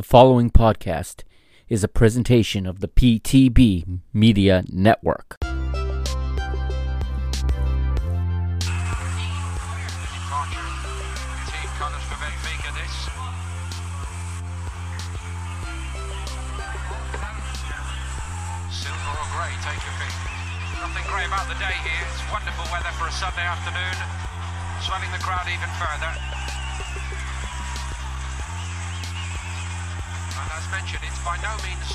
The following podcast is a presentation of the PTB Media Network. Nothing grey about the day here. It's wonderful weather for a Sunday afternoon. Swelling the crowd even further. And as mentioned, it's by no means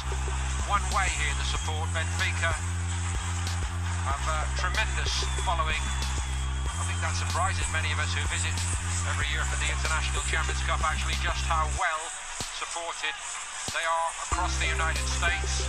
one way here, the support. Benfica have a tremendous following I think that surprises many of us who visit every year for the International Champions Cup actually just how well supported they are across the United States.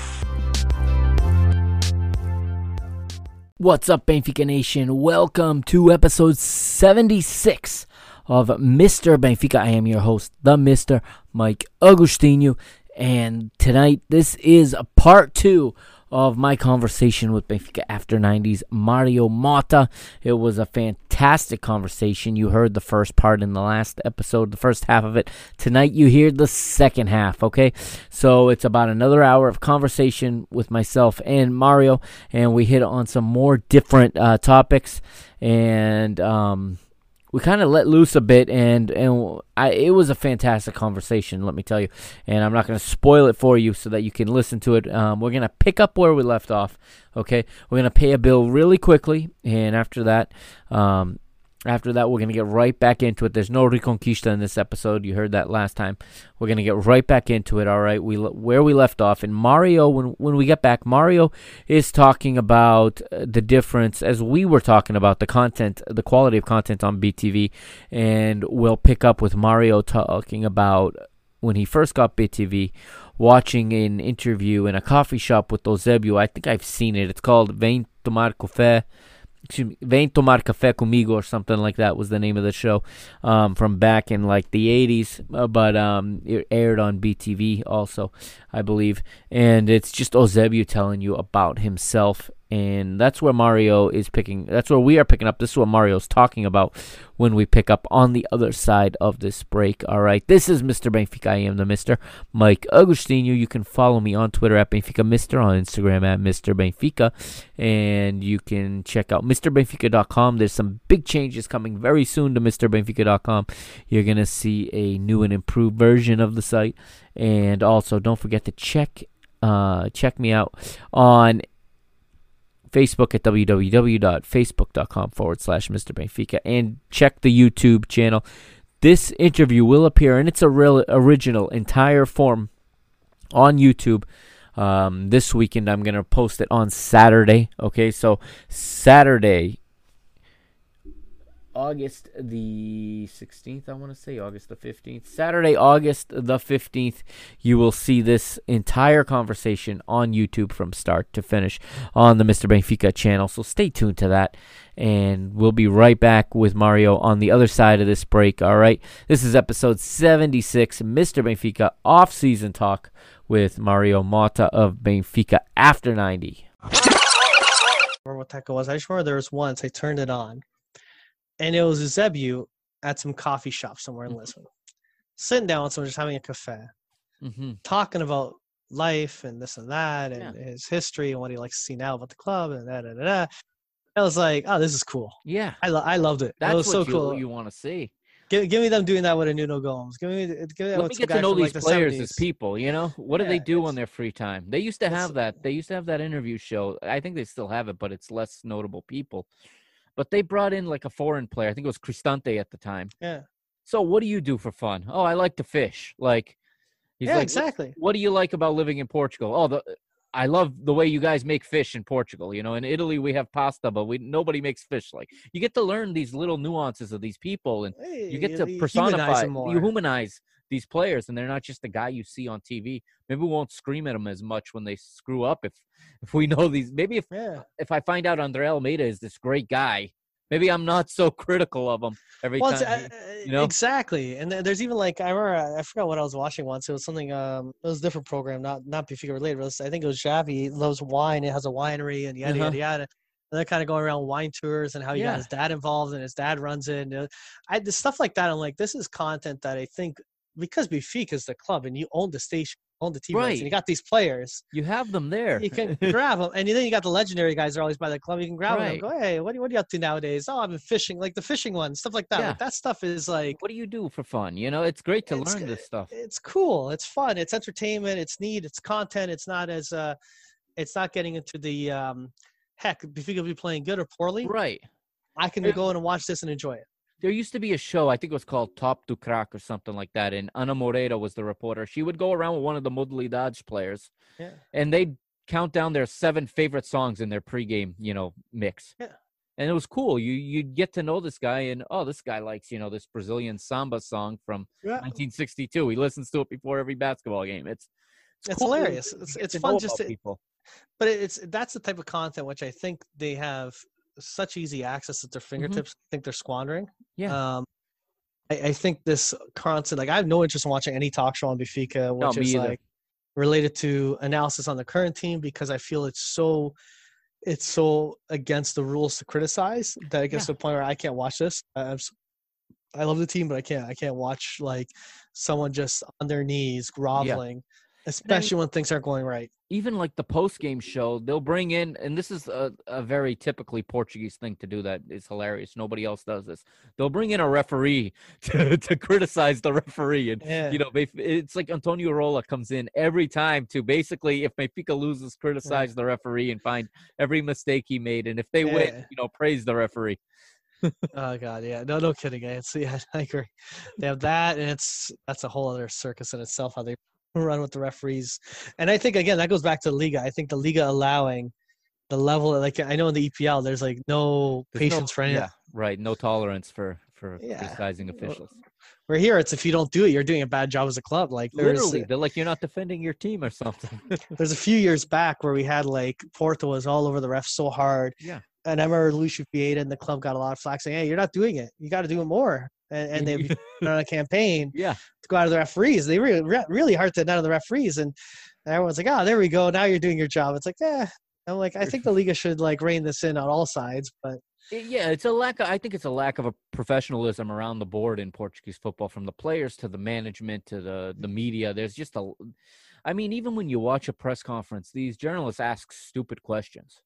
What's up, Benfica Nation? Welcome to episode 76 of Mr. Benfica. I am your host, the Mr. Mike Agustino. And tonight, this is a part two of my conversation with Benfica after 90s Mario Mota. It was a fantastic conversation. You heard the first part in the last episode, the first half of it. Tonight you hear the second half, okay? So it's about another hour of conversation with myself and Mario, and we hit on some more different uh, topics and um we kind of let loose a bit, and and I, it was a fantastic conversation. Let me tell you, and I'm not going to spoil it for you so that you can listen to it. Um, we're going to pick up where we left off. Okay, we're going to pay a bill really quickly, and after that, um, after that, we're going to get right back into it. There's no Reconquista in this episode. You heard that last time. We're going to get right back into it. All right, we where we left off. And Mario, when when we get back, Mario is talking about uh, the difference as we were talking about the content, the quality of content on BTV, and we'll pick up with Mario talking about when he first got BTV. Watching an interview in a coffee shop with Eusebio. I think I've seen it. It's called Vem Tomar Café excuse me, Tomar Café Comigo or something like that was the name of the show um, from back in like the 80s, uh, but um, it aired on BTV also, I believe. And it's just Eusebio telling you about himself. And that's where Mario is picking, that's where we are picking up. This is what Mario's talking about when we pick up on the other side of this break. All right, this is Mr. Benfica. I am the Mr. Mike Agustino. You can follow me on Twitter at Benfica Mister, on Instagram at Mr. Benfica, and you can check out MrBenfica.com. There's some big changes coming very soon to MrBenfica.com. You're to see a new and improved version of the site. And also, don't forget to check uh, check me out on Facebook at www.facebook.com forward slash Mr. Benfica and check the YouTube channel. This interview will appear in its a real original entire form on YouTube um, this weekend. I'm going to post it on Saturday. Okay, so Saturday, August the 16th, I want to say, August the 15th. Saturday, August the 15th, you will see this entire conversation on YouTube from start to finish on the Mr. Benfica channel. So stay tuned to that. And we'll be right back with Mario on the other side of this break. All right. This is episode 76, Mr. Benfica off season talk with Mario Mota of Benfica after 90. remember what that was. I remember there was once I turned it on, and it was Eusebio at some coffee shop somewhere in Mhm. Lisbon, sitting down with someone just having a cafe, Mm-hmm. talking about life and this and that, and Yeah. his history and what he likes to see now about the club and da da da. da. I was like, oh, this is cool. Yeah. I, lo- I loved it. That's it was what so you, cool. you want to see. Give, give me them doing that with a Nuno Gomes. Give me, give me Let me get to know these like, the players as people. You know, what do they do on their free time? They used to have that. They used to have that interview show. I think they still have it, but it's less notable people. But they brought in like a foreign player. I think it was Cristante at the time. Yeah, So what do you do for fun? Oh, I like to fish. Like, he's yeah, like, exactly. What do you like about living in Portugal? Oh, the I love the way you guys make fish in Portugal. You know, in Italy we have pasta, but we nobody makes fish. Like, you get to learn these little nuances of these people, and you get to humanize personify, you humanize these players, and they're not just the guy you see on TV. Maybe we won't scream at them as much when they screw up if if we know these. Maybe if yeah. if I find out Andre Almeida is this great guy, maybe I'm not so critical of him every Well, time. uh, he- you know? exactly, and there's even like I remember I forgot what I was watching once. It was something um it was a different program, not not Benfica related. Was, I think it was Javi loves wine. It has a winery and yada Uh-huh. yada yada. And they're kind of going around wine tours and how he Yeah. got his dad involved and his dad runs it. And, uh, I the stuff like that. I'm like, this is content that I think because Benfica is the club and you own the station, own the team rights, and you got these players, You have them there. you can grab them. And then you got the legendary guys that are always by the club. You can grab them Right. and go, hey, what are, you, what are you up to nowadays? Oh, I've been fishing, like the fishing one, stuff like that. Yeah. Like that stuff is like, what do you do for fun? You know, it's great to It's learn this stuff. it's cool. It's fun. It's entertainment. It's neat. It's content. It's not as, uh, it's not getting into the, um, heck, if you could be playing good or poorly, Right. I can Yeah. go in and watch this and enjoy it. There used to be a show, I think it was called Top du Crack or something like that, and Ana Moreira was the reporter. She would go around with one of the Modalidades players, Yeah. and they'd count down their seven favorite songs in their pregame, you know, mix. Yeah. And it was cool. You you'd get to know this guy, and oh, this guy likes you know this Brazilian samba song from Yeah. 1962. He listens to it before every basketball game. It's It's cool. hilarious. It's, it's to fun just to, people. but it's that's the type of content which I think they have such easy access at their fingertips. I think they're squandering. Mm-hmm. Yeah. Um, I, I think this constant, like, I have no interest in watching any talk show on No, which me is either. like related to analysis on the current team, because I feel it's so, it's so against the rules to criticize that it gets Yeah. to the point where I can't watch this. I'm, s- I love the team, but I can't. I can't watch like someone just on their knees groveling, especially when things aren't going right. even like the post game show, they'll bring in, and this is a, a very typically Portuguese thing to do that is hilarious. Nobody else does this. They'll bring in a referee to, to criticize the referee. And, Yeah. you know, they, it's like Antonio Rola comes in every time to basically, if Benfica loses, criticize the referee and find every mistake he made. And if they win, you know, praise the referee. Oh god, yeah, no, no kidding. It's yeah, I agree. They have that, and it's that's a whole other circus in itself how they run with the referees. And I think again that goes back to the Liga. I think the Liga allowing the level, like I know in the EPL, there's like no There's no- patience for any. Yeah, right. No tolerance for, for Yeah. criticizing officials. Where here, it's if you don't do it, you're doing a bad job as a club. Like there's Literally, they're like, you're not defending your team or something. there's a few years back where we had like Porto was all over the refs so hard. Yeah. And I remember Luis Vieira and the club got a lot of flack saying, "Hey, you're not doing it. You got to do it more." And, and they've been on a campaign yeah. to go out of the referees. They really, re- really hard to none of the referees, and everyone's like, "Oh, there we go. Now you're doing your job." It's like, yeah. I'm like, I think the Liga should like rein this in on all sides, but Yeah, it's a lack. Of, I think it's a lack of a professionalism around the board in Portuguese football, from the players to the management to the the media. There's just a, I mean, even when you watch a press conference, these journalists ask stupid questions,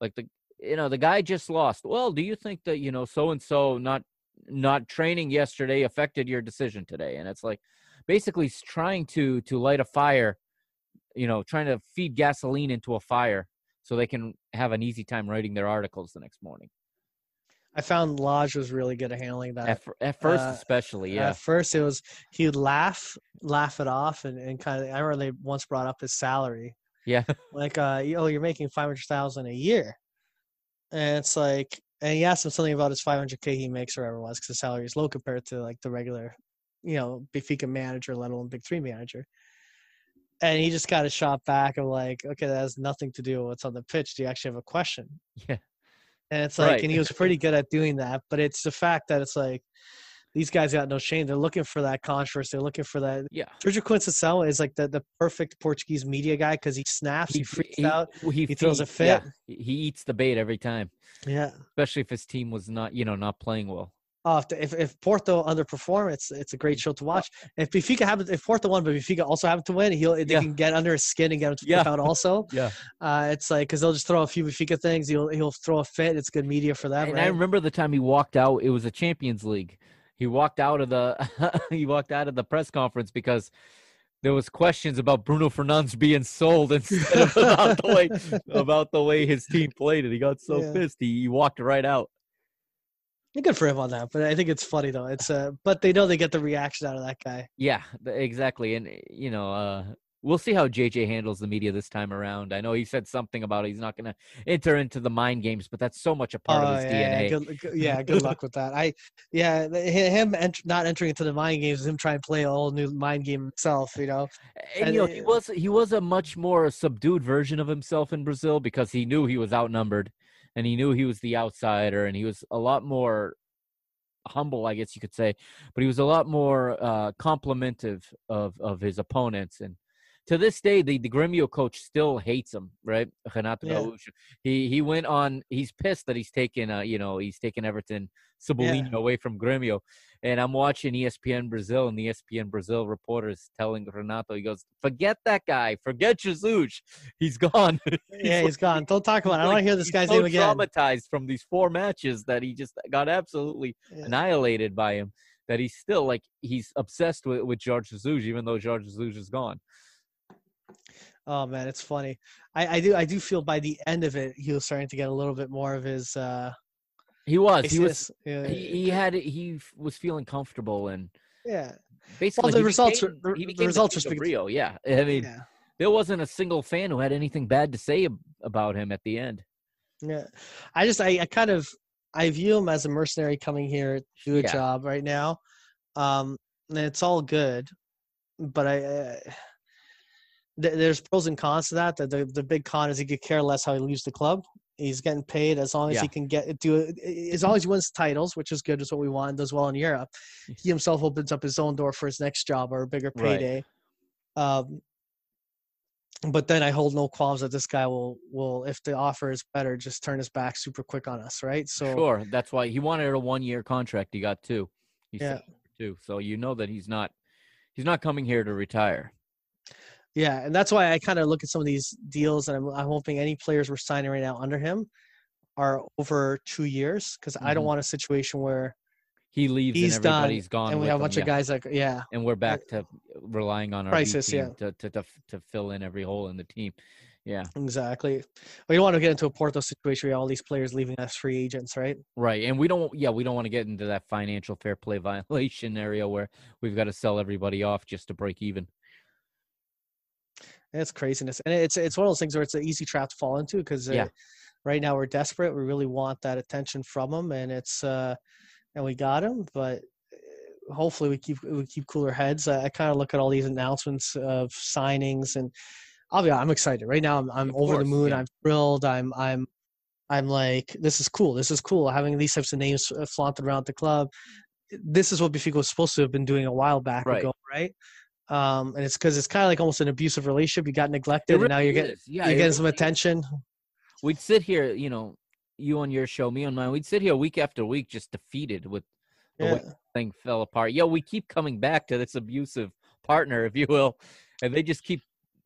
like the you know the guy just lost. Well, do you think that you know so and so not not training yesterday affected your decision today? And it's like basically trying to to light a fire, you know, trying to feed gasoline into a fire so they can have an easy time writing their articles the next morning. I found Lage was really good at handling that. At, at first, uh, especially, yeah. At first, it was he would laugh, laugh it off, and, and kind of. I remember they once brought up his salary, yeah. like, uh, oh, you're making five hundred thousand a year, and it's like, and he asked him something about his five hundred k he makes or whatever it was, because his salary is low compared to like the regular, you know, Benfica manager, let alone Big Three manager. And he just got a shot back of like, okay, that has nothing to do with what's on the pitch. Do you actually have a question? Yeah. And it's like, Right. and he was pretty good at doing that. But it's the fact that it's like, these guys got no shame. They're looking for that controversy. They're looking for that. Yeah. Sérgio Conceição is like the, the perfect Portuguese media guy because he snaps, he, freaks out. He, he throws a feed- yeah, fit. he he eats the bait every time, Yeah. especially if his team was not, you know, not playing well. Oh, if, if, Porto underperform, it's it's a great show to watch. If Benfica happen, if Porto won, but Benfica also happen to win, he'll they Yeah. can get under his skin and get him to Yeah. out also. Yeah. Uh, it's like because they'll just throw a few Benfica things. He'll he'll throw a fit. It's good media for them, And right? I remember the time he walked out. It was a Champions League. He walked out of the he walked out of the press conference because there was questions about Bruno Fernandes being sold instead of about the way about the way his team played it. He got so Yeah. pissed. He, he walked right out. Good for him on that, but I think it's funny though. It's uh, but they know they get the reaction out of that guy. Yeah, exactly. And eh, you know, uh we'll see how JJ handles the media this time around. I know he said something about he's not going to enter into the mind games, but that's so much a part of his Oh, yeah, DNA. Good, good- yeah, good luck with that. I, yeah, him ent- not entering into the mind games him trying to play a whole new mind game himself. You know, And, and you know, he was he was a much more subdued version of himself in Brazil because he knew he was outnumbered and he knew he was the outsider and he was a lot more humble, I guess you could say, but he was a lot more uh complimentive of of his opponents and to this day the, the Gremio coach still hates him, right? Renato Yeah. Gaúcho. He he went on he's pissed that he's taken uh you know, he's taken Everton Cebolinha away from Grêmio. And I'm watching ESPN Brazil, and the ESPN Brazil reporter is telling Renato, he goes, "Forget that guy. Forget Jesus. He's gone." Yeah, he's gone. Don't talk about it. I don't want to hear this guy's so name again. Traumatized from these four matches that he just got absolutely Yeah. annihilated by him. That he's still like he's obsessed with with Jorge Jesus, even though Jorge Jesus is gone. Oh man, it's funny. I, I do I do feel by the end of it he was starting to get a little bit more of his uh He was. He was. Yeah, He, he had. He was feeling comfortable and yeah. basically the he results became- were- he the became results were Rio. Yeah, I mean, yeah. there wasn't a single fan who had anything bad to say about him at the end. Yeah. I just I, I kind of I view him as a mercenary coming here to do a Yeah. job right now. Um and it's all good. But I uh, th- there's pros and cons to that. The, the the big con is he could care less how he leaves the club. He's getting paid as long as Yeah. he can get do as long as he wins titles, which is good, is what we want, and does well in Europe. He himself opens up his own door for his next job or a bigger Right. payday. Um but then I hold no qualms that this guy will will if the offer is better, just turn his back super quick on us, right? So Sure, that's why he wanted a one-year contract. He got two. He Yeah. said two. So you know that he's not. He's not coming here to retire. Yeah, and that's why I kind of look at some of these deals, and I'm I'm hoping any players we're signing right now under him are over two years because I don't Mhm. want a situation where He leaves He's and done, everybody's gone. and we have a him, bunch yeah. of guys like yeah and we're back to relying on our Crisis, team yeah. to, to to to fill in every hole in the team. Yeah, exactly. We don't want to get into a Porto situation where all these players leaving us free agents, right? right. And we don't. Yeah, we don't want to get into that financial fair play violation area where we've got to sell everybody off just to break even. It's craziness, and it's it's one of those things where it's an easy trap to fall into because Yeah. right now we're desperate. We really want that attention from him, and it's uh, and we got him, but uh, hopefully we keep we keep cooler heads. I, I kind of look at all these announcements of signings, and I'll be I'm excited right now. I'm I'm Of over the moon. yeah. I'm thrilled. I'm I'm I'm like this is cool. This is cool having these types of names uh, flaunted around the club. This is what Benfica was supposed to have been doing a while back Right. ago, right? Um, and it's because it's kind of like almost an abusive relationship. You got neglected, It and now you're really getting yeah, you're getting some really is. attention. We'd sit here, you know, you on your show, me on mine. We'd sit here week after week just defeated with the way thing fell apart. Yeah, we keep coming back to this abusive partner, if you will, and they just keep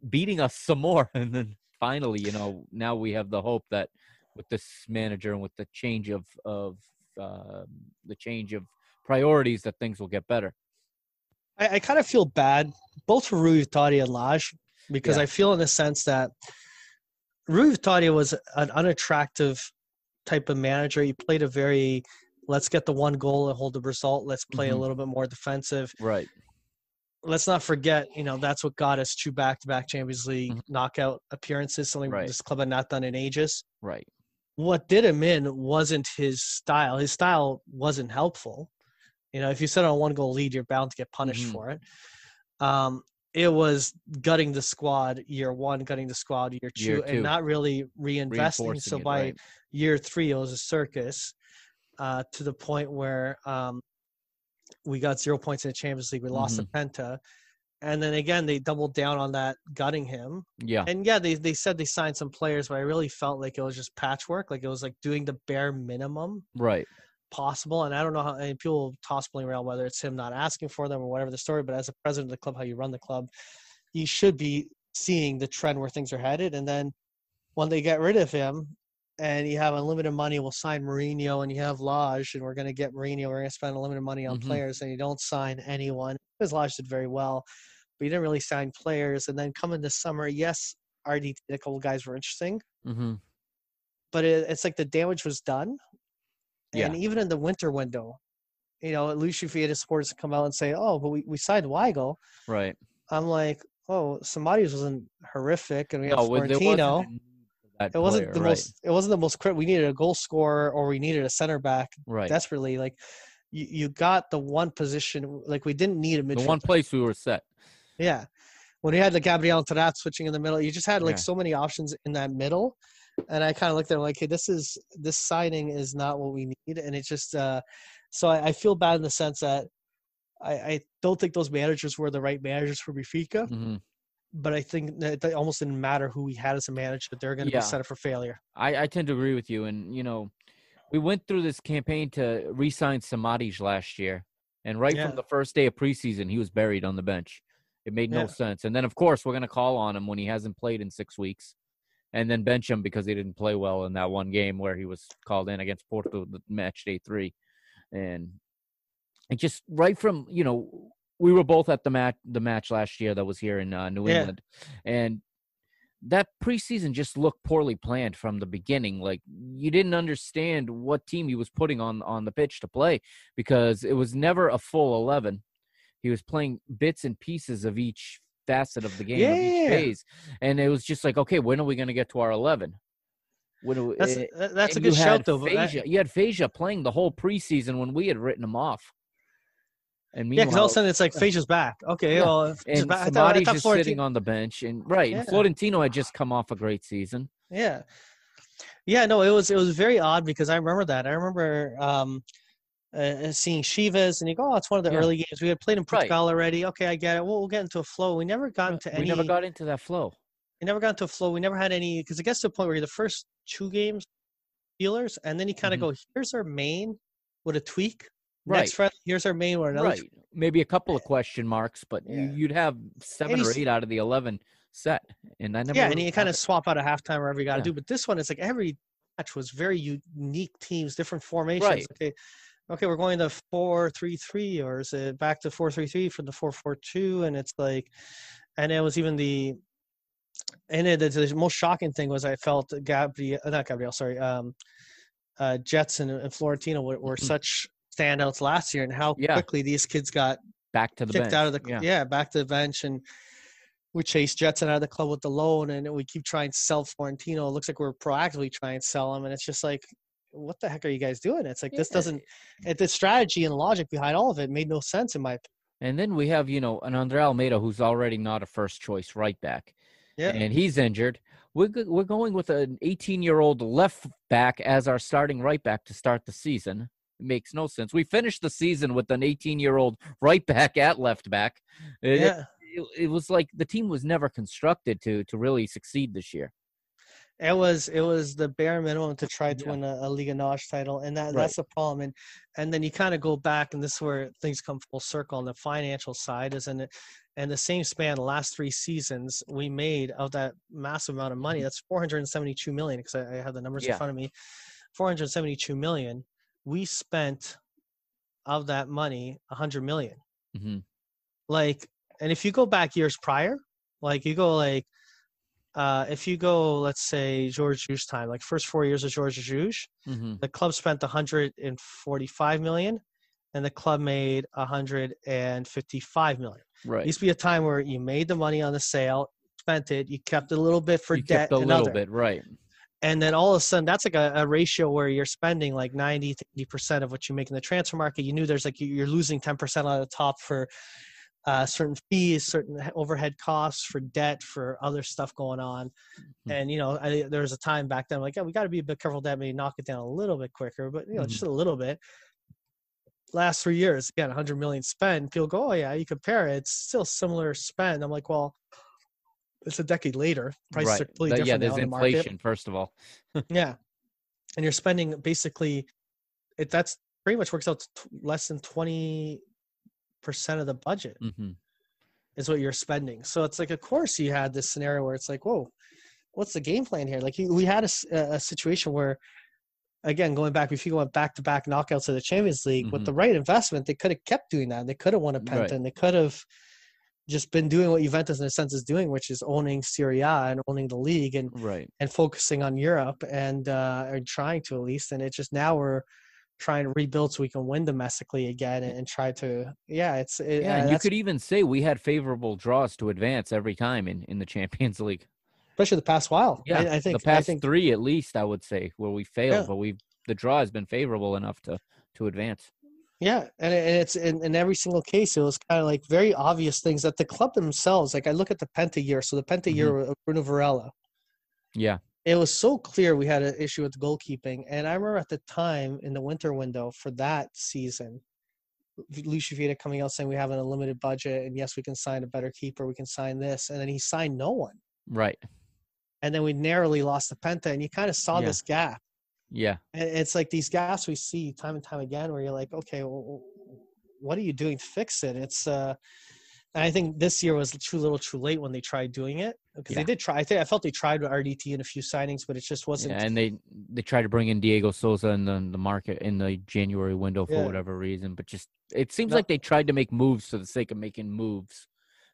beating us some more. And then finally, you know, now we have the hope that with this manager and with the change of of uh, the change of priorities, that things will get better. I, I kind of feel bad both for Rui Vitória and Lage because Yeah. I feel in the sense that Rui Vitória was an unattractive type of manager. He played a very let's get the one goal and hold the result. Let's play a Mhm. little bit more defensive. Right. Let's not forget, you know, that's what got us two back-to-back Champions League Mhm. knockout appearances, something Right. this club had not done in ages. Right. what did him in wasn't his style. His style wasn't helpful. You know, if you set on a one goal lead, you're bound to get punished Mhm. for it. Um, it was gutting the squad year one, gutting the squad year two, Year two. and not really reinvesting. So it, by right. year three, it was a circus uh, to the point where um, we got zero points in the Champions League. We lost Mm-hmm. the Penta. And then again, they doubled down on that, gutting him Yeah. and yeah, they, they said they signed some players, but I really felt like it was just patchwork. Like it was like doing the bare minimum Right. Possible. And I don't know how and people toss blame around whether it's him not asking for them or whatever the story. But as a president of the club, how you run the club, you should be seeing the trend where things are headed. And then when they get rid of him and you have unlimited money, we'll sign Mourinho and you have Lage and we're going to get Mourinho. We're going to spend unlimited money on Mhm. players and you don't sign anyone because Lage did very well, but you didn't really sign players. And then coming this summer, yes, RDT, a couple guys were interesting, Mm-hmm. but it, it's like the damage was done. Yeah. And even in the winter window, you know, at least if you had supporters come out and say, "Oh, but we, we signed Weigl," Right. I'm like, "Oh, somebody's wasn't horrific, and we have No, wasn't Florentino." a need for that It wasn't player, the right. most. It wasn't the most crit. We needed a goal scorer, or we needed a center back Right. desperately. Like, you, you got the one position. Like, we didn't need a the one place we were set. Yeah. When you had the Gabriel Taarabt switching in the middle, you just had like Yeah. so many options in that middle. And I kind of looked at it like, hey, this is this signing is not what we need. And it just uh so I, I feel bad in the sense that I, I don't think those managers were the right managers for Benfica, hmm but I think that it almost didn't matter who we had as a manager. But they're going to Yeah. be set up for failure. I, I tend to agree with you, and you know, We went through this campaign to re-sign Samaris last year, and right Yeah. from the first day of preseason, he was buried on the bench. It made no Yeah. sense. And then, of course, we're going to call on him when he hasn't played in six weeks, and then bench him because he didn't play well in that one game where he was called in against Porto, the match day three, and it just right from you know we were both at the match the match last year that was here in uh, New Yeah. England, and that preseason just looked poorly planned from the beginning. Like you didn't understand what team he was putting on on the pitch to play because it was never a full eleven. He was playing bits and pieces of each facet of the game of each Yeah. phase, and it was just like, okay, when are we going to get to our eleven? When we- That's eh, that- that's a good shout though. I- you had Fejsa playing the whole preseason when we had written him off. And yeah, because all of a sudden it's like Fejsa's back. Okay, Yeah. well, and back. I thought- I thought is Florentino- sitting on the bench, and right, and Florentino had just come off a great season. Yeah. Yeah, no, it was it was very odd because I remember that. I remember um uh, seeing Shivas and you go, oh, it's one of the Yeah. early games. We had played in Right. Already. Okay, I get it. Well, we'll get into a flow. We never got into we any. never got into that flow. we never got into a flow. We never had any because it gets to a point where the first two games, Steelers, and then you kind of Mhm. go, here's our main with a tweak. Right. Next friend, here's our main with another. Right. Maybe a couple of question marks, but Yeah. you'd have seven or eight out of the eleven set, and I never. yeah, and you kind of swap out a halftime wherever you got to Yeah. do. But this one, it's like every match was very unique teams, different formations. Right. Okay, okay, we're going to four three three, or is it back to four three three from the four four two? And it's like, and it was even the, and it, the, the most shocking thing was I felt Gabriel, not Gabriel, sorry, um, uh, Gedson and Florentino were, were Mhm. such standouts last year, and how Yeah. quickly these kids got back to the kicked bench. out of the yeah. yeah. back to the bench and we chase Gedson out of the club with the loan and we keep trying to sell Florentino. It looks like we're proactively trying to sell him and it's just like what the heck are you guys doing? It's like this doesn't it, the strategy and logic behind all of it made no sense in my opinion. And then we have, you know, an Andre Almeida who's already not a first choice right back. Yeah. And he's injured. We're, we're going with an 18 year old left back as our starting right back to start the season. It makes no sense. We finished the season with an 18 year old right back at left back. It, Yeah. it, it was like the team was never constructed to to really succeed this year. It was it was the bare minimum to try to Yeah. win a, a Liga NOS title, and that Right. that's the problem. And and then you kind of go back, and this is where things come full circle on the financial side, isn't it? And the same span, the last three seasons, we made of that massive amount of money. That's 472 million because I, I have the numbers Mm-hmm. Yeah. in front of me. 472 million. We spent of that money 100 million hmm like and if you go back years prior like you go like uh if you go let's say Jorge Jesus time like first four years of Jorge Jesus, hmm the club spent 145 million and the club made 155 million Right. used to be a time where you made the money on the sale spent it you kept a little bit for you debt kept a and little bit, right. and then all of a sudden that's like a, a ratio where you're spending like 90 to 80 percent of what you make in the transfer market you knew there's like you- you're losing 10 percent on the top for uh, certain fees certain overhead costs for debt for other stuff going on Mhm. and you know I, there was a time back then like yeah, we got to be a bit careful that maybe knock it down a little bit quicker but you know Mhm. just a little bit last three years again 100 million spend people go oh yeah you compare it it's still similar spend i'm like well it's a decade later prices right. are completely different yeah, now there's in the inflation, first of all. Yeah, and you're spending basically it. That's pretty much works out to t- less than twenty percent of the budget hmm is what you're spending. So it's like, of course, you had this scenario where it's like, whoa, what's the game plan here? Like we had a situation where, again, going back, if you went back to back knockouts of the Champions League with Mhm. the right investment, they could have kept doing that. They could have won a Right. and they could have just been doing what Juventus in a sense is doing, which is owning Serie A and owning the league and Right. and focusing on Europe and uh, or trying to at least. And it's just now we're trying to rebuild so we can win domestically again and, and try to yeah it's it, Yeah, uh, you could even say we had favorable draws to advance every time in, in the Champions League. especially the past while. Yeah, I, I think the past think three at least, I would say, where we failed, Yeah. but we the draw has been favorable enough to to advance. yeah, and, it- and it's in, in every single case it was kind of like very obvious things that the club themselves like I look at the Penta year. So the Penta year Mm-hmm. of Bruno Varela, Yeah, it was so clear we had an issue with goalkeeping. And I remember at the time in the winter window for that season, Luis Vieira coming out saying we have an unlimited budget and yes, we can sign a better keeper, we can sign this. And then he signed no one. right. And then we narrowly lost the Penta and you kind of saw Yeah. this gap. Yeah. And it's like these gaps we see time and time again, where you're like, okay, well, what are you doing to fix it? It's uh, and I think this year was too little, too late when they tried doing it because Yeah. they did try. I think I felt they tried with RDT in a few signings, but it just wasn't. Yeah, and they they tried to bring in Diego Souza in the, the market in the January window for Yeah. whatever reason, but just it seems No. like they tried to make moves for the sake of making moves,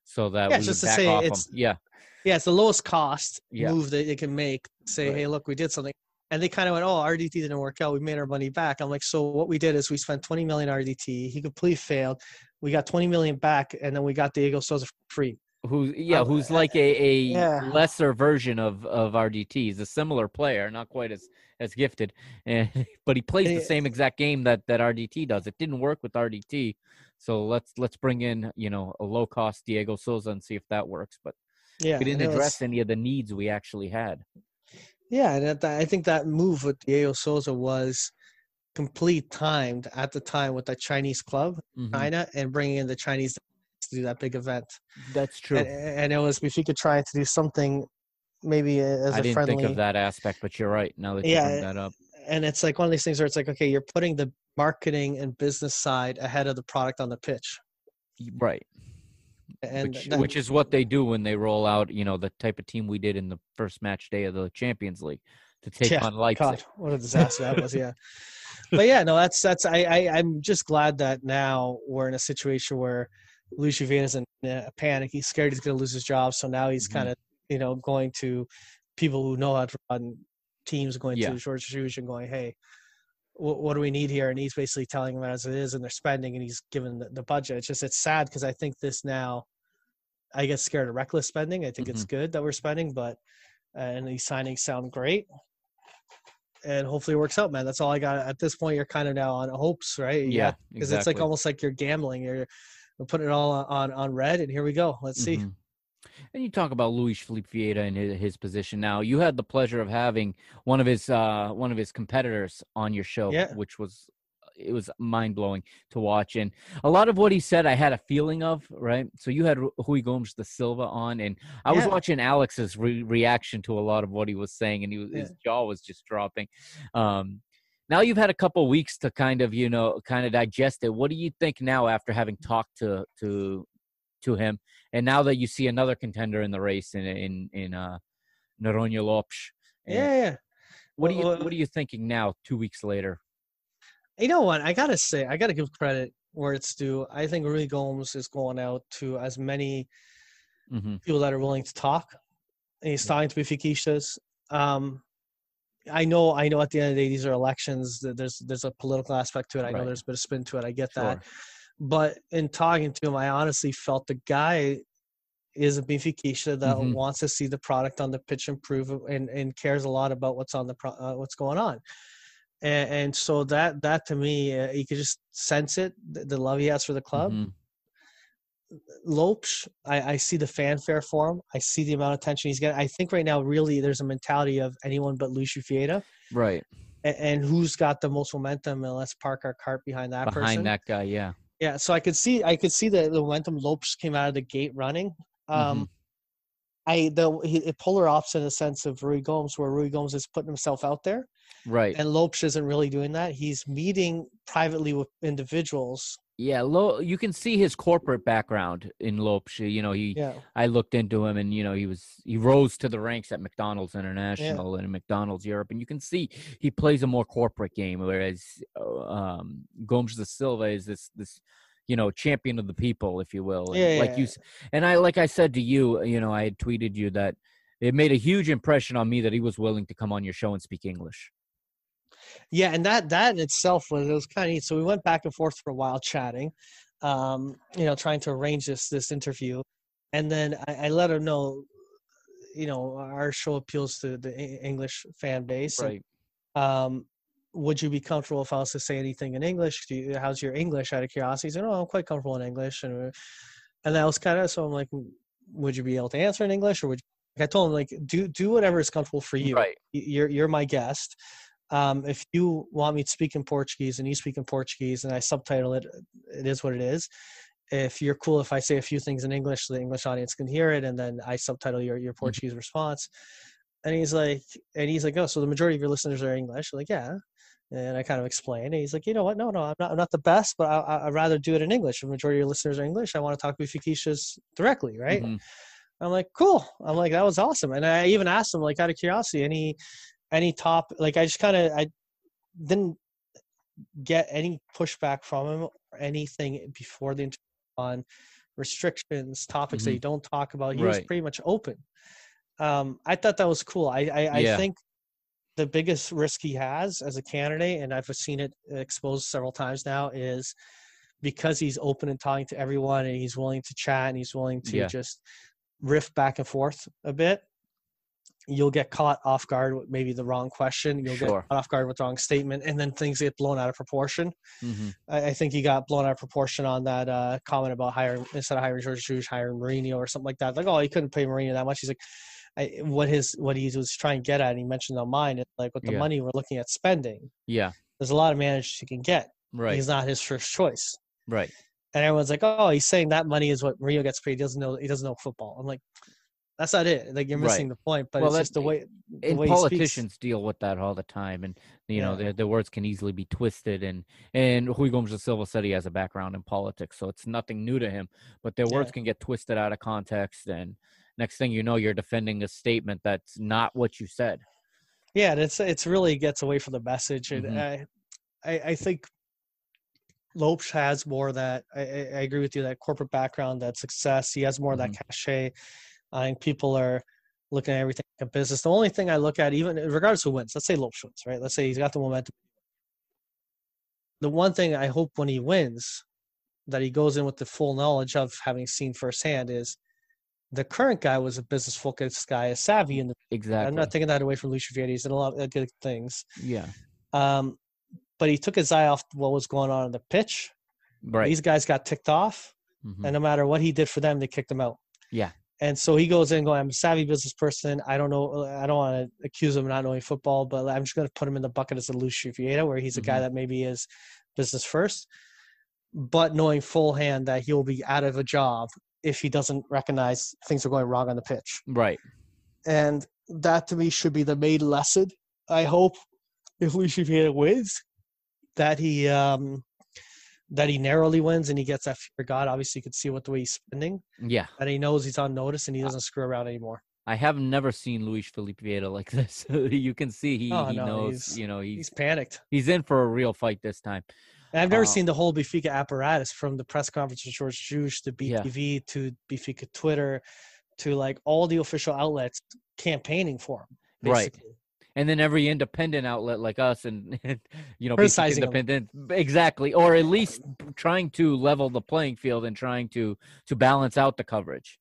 so that Yeah, we just to back say off it's- them. Yeah, yeah, it's the lowest cost move that they can make. Say, Right. hey, look, we did something. And they kind of went, oh, RDT didn't work out. We made our money back. I'm like, so what we did is we spent 20 million RDT. He completely failed. We got 20 million back, and then we got Diego Souza for free. who's yeah, Um, who's uh, like a, a yeah. lesser version of of RDT. He's a similar player, not quite as as gifted, and but he plays the same exact game that that RDT does. It didn't work with RDT, so let's let's bring in you know a low cost Diego Souza and see if that works. But Yeah, we didn't and it was- address any of the needs we actually had. Yeah, and I think that move with Diego Souza was complete timed at the time with the Chinese club, Mhm. China, and bringing in the Chinese to do that big event. That's true. And, and it was if you could try to do something, maybe as I a didn't friendly. think of that aspect, but you're right. Now that you Yeah, bring that up, And it's like one of these things where it's like, okay, you're putting the marketing and business side ahead of the product on the pitch, right? and which that- which is what they do when they roll out, you know, the type of team we did in the first match day of the Champions League to take Yeah, on Leipzig. God, what a disaster that was. Yeah, but yeah, no, that's that's. I, I I'm just glad that now we're in a situation where Luis is in a panic. He's scared he's going to lose his job, so now he's Mhm. kind of you know going to people who know how to run teams, going Yeah. to George and going, hey. What, what do we need here? And he's basically telling them as it is, and they're spending, and he's given the, the budget. It's just it's sad because I think this now, I get scared of reckless spending. I think it's Mm-hmm. good that we're spending, but and these signings sound great and hopefully it works out, man. That's all I got at this point. You're kind of now on hopes, right? Yeah, because it's like almost like you're gambling. You're, you're putting it all on, on red, and here we go. Let's see. Mhm. And you talk about Luis Felipe Vieira and his, his position now. You had the pleasure of having one of his uh, one of his competitors on your show, Yeah. which was it was mind blowing to watch. And a lot of what he said, I had a feeling of. Right, so you had Rui Gomes da Silva on, and I was watching Alex's re- reaction to a lot of what he was saying, and he was, his jaw was just dropping. Um, now you've had a couple weeks to kind of you know kind of digest it. What do you think now after having talked to to to him, and now that you see another contender in the race in in in uh, Noronha Lopes? Yeah, yeah. What are you What are you thinking now? Two weeks later. You know what? I gotta say, I gotta give credit where it's due. I think Rui Gomes is going out to as many hmm people that are willing to talk. And he's talking to Benfiquistas. Um, I know, I know. At the end of the day, these are elections. There's there's a political aspect to it. I know there's a bit of spin to it. I get that. But in talking to him, I honestly felt the guy is a Benfica that Mhm. wants to see the product on the pitch improve and, and cares a lot about what's on the pro, uh, what's going on. And, and so that that to me, uh, you could just sense it the, the love he has for the club. Mhm. Lopes, I, I see the fanfare for him. I see the amount of attention he's getting. I think right now, really, there's a mentality of anyone but Luis Vieira, Right and, and who's got the most momentum, and let's park our cart behind that behind person. that guy, yeah. Yeah, so I could see, I could see the, the momentum. Lopes came out of the gate running. Um, Mm-hmm. I the he, it polar opposite in the sense of Rui Gomes, where Rui Gomes is putting himself out there, Right. and Lopes isn't really doing that. He's meeting privately with individuals. yeah, Lo, you can see his corporate background in Lopes. You know, he Yeah, I looked into him, and you know he was he rose to the ranks at McDonald's International and McDonald's Europe, and you can see he plays a more corporate game, whereas uh, um, Gomes da Silva is this this you know champion of the people, if you will. And Yeah, like yeah, you, and I like I said to you, you know, I had tweeted you that it made a huge impression on me that he was willing to come on your show and speak English. yeah, and that that in itself was it was kind of neat. So we went back and forth for a while chatting, um, you know, trying to arrange this this interview, and then I, I let him know, you know, our show appeals to the English fan base, and Right. um, would you be comfortable if I was to say anything in English? Do you, how's your English? Out of curiosity, he said, "Oh, I'm quite comfortable in English," and uh, and that was kind of so. I'm like, would you be able to answer in English, or would you, I told him like, do do whatever is comfortable for you. Right. You're you're my guest. Um, if you want me to speak in Portuguese and you speak in Portuguese and I subtitle it, it is what it is. If you're cool, if I say a few things in English, the English audience can hear it, and then I subtitle your your Portuguese response. And he's like, and he's like, oh, so the majority of your listeners are English. I'm like, yeah. And I kind of explain. And he's like, you know what? No, no, I'm not. I'm not the best, but I, I, would rather do it in English. The majority of your listeners are English. I want to talk with Fikishas directly, right? Mhm. I'm like, cool. I'm like, that was awesome. And I even asked him, like, out of curiosity, any, any top, like, I just kind of, I didn't get any pushback from him or anything before the interview on restrictions, topics that Mhm. you don't talk about. He was pretty much open. Um, I thought that was cool. I, I, I think the biggest risk he has as a candidate, and I've seen it exposed several times now, is because he's open and talking to everyone and he's willing to chat and he's willing to Yeah. just riff back and forth a bit you'll get caught off guard with maybe the wrong question you'll Sure. get caught off guard with the wrong statement and then things get blown out of proportion hmm I, I think he got blown out of proportion on that uh, comment about hiring instead of hiring Jorge Jesus, hiring Mourinho or something like that. Like, oh, he couldn't pay Mourinho that much. He's like, I, what his what he was trying to get at, and he mentioned on mine, is like with the Yeah. money we're looking at spending, Yeah. there's a lot of managers you can get. Right. He's not his first choice, right. and everyone's like, oh, he's saying that money is what Mourinho gets paid. He doesn't know. He doesn't know football. I'm like, that's not it. Like you're Right. missing the point. But Well, it's just the way. The and way politicians deal with that all the time and you know Yeah. their, their words can easily be twisted and and Rui Gomes da Silva said he has a background in politics so it's nothing new to him but their words Yeah. can get twisted out of context and next thing you know you're defending a statement that's not what you said Yeah, and it's it's really gets away from the message, and Mhm. I, I I think Lopes has more of that. I, I agree with you that corporate background, that success. He has more of that Mhm. cachet. I think people are looking at everything like a business. The only thing I look at, even regardless who wins, let's say Lopes wins, right? Let's say he's got the momentum. The one thing I hope when he wins, that he goes in with the full knowledge of having seen firsthand is. The current guy was a business focused guy, a savvy in the exactly I'm not taking that away from Luis Vieira. He's done a lot of good things. yeah Um, but he took his eye off what was going on on the pitch. right These guys got ticked off, Mhm. and no matter what he did for them, they kicked him out. Yeah. And so he goes in going, I'm a savvy business person. I don't know. I don't want to accuse him of not knowing football, but I'm just going to put him in the bucket as a Luis Vieira, where he's a guy Mhm. that maybe is business first, but knowing full hand that he will be out of a job if he doesn't recognize things are going wrong on the pitch right and that to me should be the main lesson. I hope if Luis Vieira wins, that he um that he narrowly wins and he gets that fear of God. Obviously, you can see what the way he's spending, yeah and he knows he's on notice and he doesn't screw around anymore. I have never seen Luis Felipe Vieira like this you can see he, Oh, he no, knows you know he's He's panicked. he's in for a real fight this time And I've never Uh, seen the whole Benfica apparatus from the press conference with Jorge Jesus to Yeah. BTV to Benfica Twitter to like all the official outlets campaigning for him. Right. And then every independent outlet like us and you know Criticizing independent exactly or at least trying to level the playing field and trying to to balance out the coverage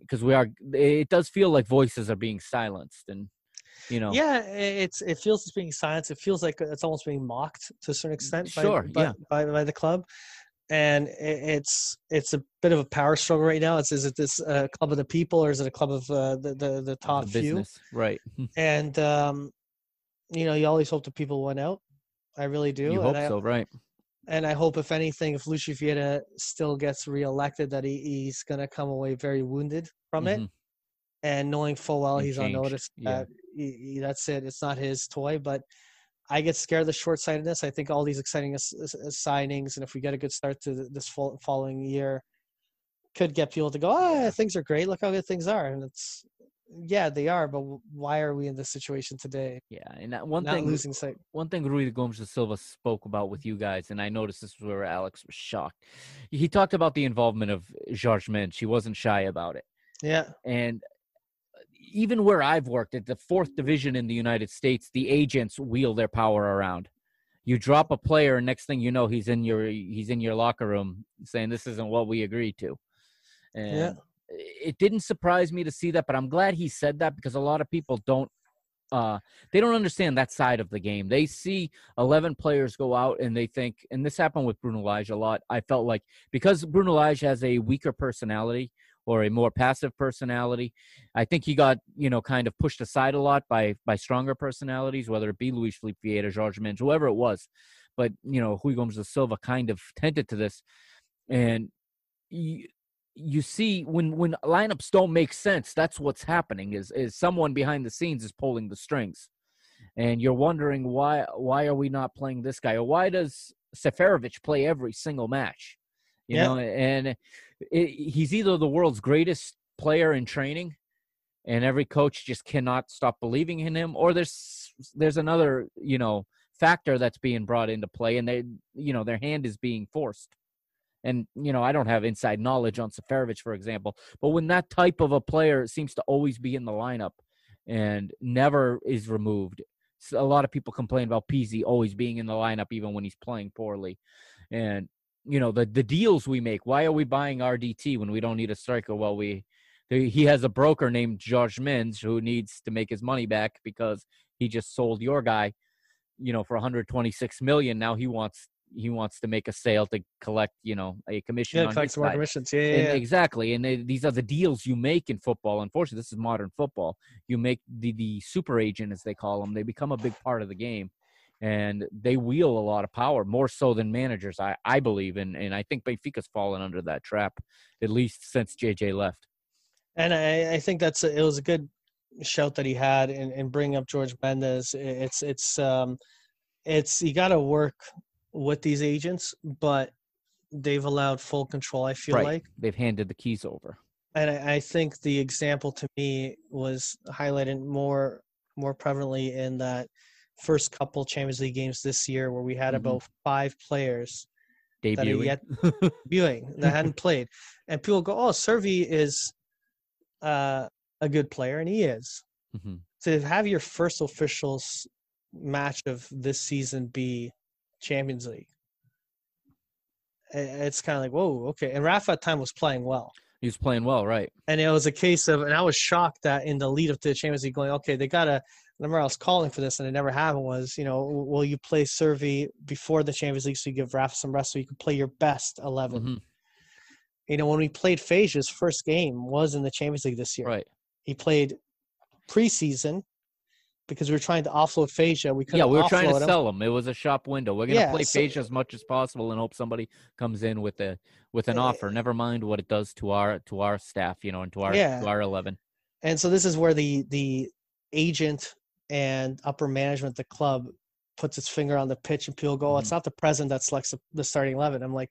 because we are it does feel like voices are being silenced and you know Yeah, it's it feels it's being silenced. It feels like it's almost being mocked to a certain extent. By, Sure, by, yeah. by, by the club, and it's it's a bit of a power struggle right now. It's is it this uh, club of the people or is it a club of uh, the, the the top the few? business right And um, you know, you always hope the people win out. I really do. you and hope I, so right And I hope, if anything, if Luis Vieira still gets reelected, that he, he's going to come away very wounded from it Mhm. And knowing full well And he's on notice yeah. he, he- that's it. It's not his toy. But I get scared of the short sightedness. I think all these exciting s- s- signings, and if we get a good start to th- this fall, following year, could get people to go, ah, things are great. Look how good things are. And it's, yeah, they are. But why are we in this situation today? yeah and that one not thing losing sight. one thing Rui Gomes da Silva spoke about with you guys, and I noticed this is where Alex was shocked. He talked about the involvement of Jorge Mendes. He wasn't shy about it. Yeah. And even where I've worked at the fourth division in the United States, the agents wheel their power around. You drop a player, and next thing you know, he's in your he's in your locker room saying this isn't what we agreed to. And Yeah. it didn't surprise me to see that, but I'm glad he said that because a lot of people don't uh they don't understand that side of the game. They see 11 players go out and they think and this happened with Bruno Lage a lot. I felt like because Bruno Lage has a weaker personality or a more passive personality, I think he got, you know, kind of pushed aside a lot by by stronger personalities, whether it be Luis Felipe Vieira, Jorge Mendes, whoever it was. But, you know, Rui Gomes da Silva kind of tended to this and he, you see when when lineups don't make sense, that's what's happening. Is is someone behind the scenes is pulling the strings, and you're wondering why why are we not playing this guy or why does Seferovic play every single match? You Yeah. know, and it, he's either the world's greatest player in training, and every coach just cannot stop believing in him, or there's there's another you know factor that's being brought into play, and they you know their hand is being forced. And you know, I don't have inside knowledge on Seferovic, for example, but when that type of a player seems to always be in the lineup and never is removed, a lot of people complain about Pizzi always being in the lineup even when he's playing poorly. And you know, the the deals we make. Why are we buying RDT when we don't need a striker? Well, we the- he has a broker named Jorge Mendes who needs to make his money back because he just sold your guy, you know, for 126 million. Now he wants he wants to make a sale to collect, you know, a commission Yeah, collect some more commissions. Yeah, yeah, And yeah. exactly, and they, these are the deals you make in football. Unfortunately, this is modern football. You make the the super agent, as they call them. They become a big part of the game, and they wield a lot of power, more so than managers. I I believe, and and I think Benfica's fallen under that trap, at least since JJ left. And I, I think that's a, it was a good shout that he had in, in bringing up Jorge Mendes. It's it's um it's you got to work with these agents, but they've allowed full control. I feel right, like, they've handed the keys over. and I, I think the example to me was highlighted more more prevalently in that first couple Champions League games this year, where we had Mhm. about five players that are Debuting. yet viewing that hadn't played, and people go, "Oh, Cervi is uh, a good player," and he is. Mhm. To have your first official match of this season be Champions League, it's kind of like, whoa, okay. And Rafa at time was playing well, He was playing well, right? and it was a case of, and I was shocked that in the lead up to the Champions League, going, okay, they gotta. I remember I was calling for this, and it never happened. Was you know, will you play Cervi before the Champions League so you give Rafa some rest so you can play your best 11 Mhm, you know, when we played Fejsa's first game was in the Champions League this year. Right. He played preseason because we were trying to offload Fejsa. We couldn't Yeah, we were trying to him. sell him. It was a shop window. We're gonna Yeah, play so- as much as possible and hope somebody comes in with a with an Eh, offer. Never mind what it does to our to our staff, you know, and to our Yeah. to our eleven. And so this is where the the agent and upper management, the club, puts its finger on the pitch, and people go, oh, Mm-hmm. "It's not the president that selects the, starting 11. I'm like,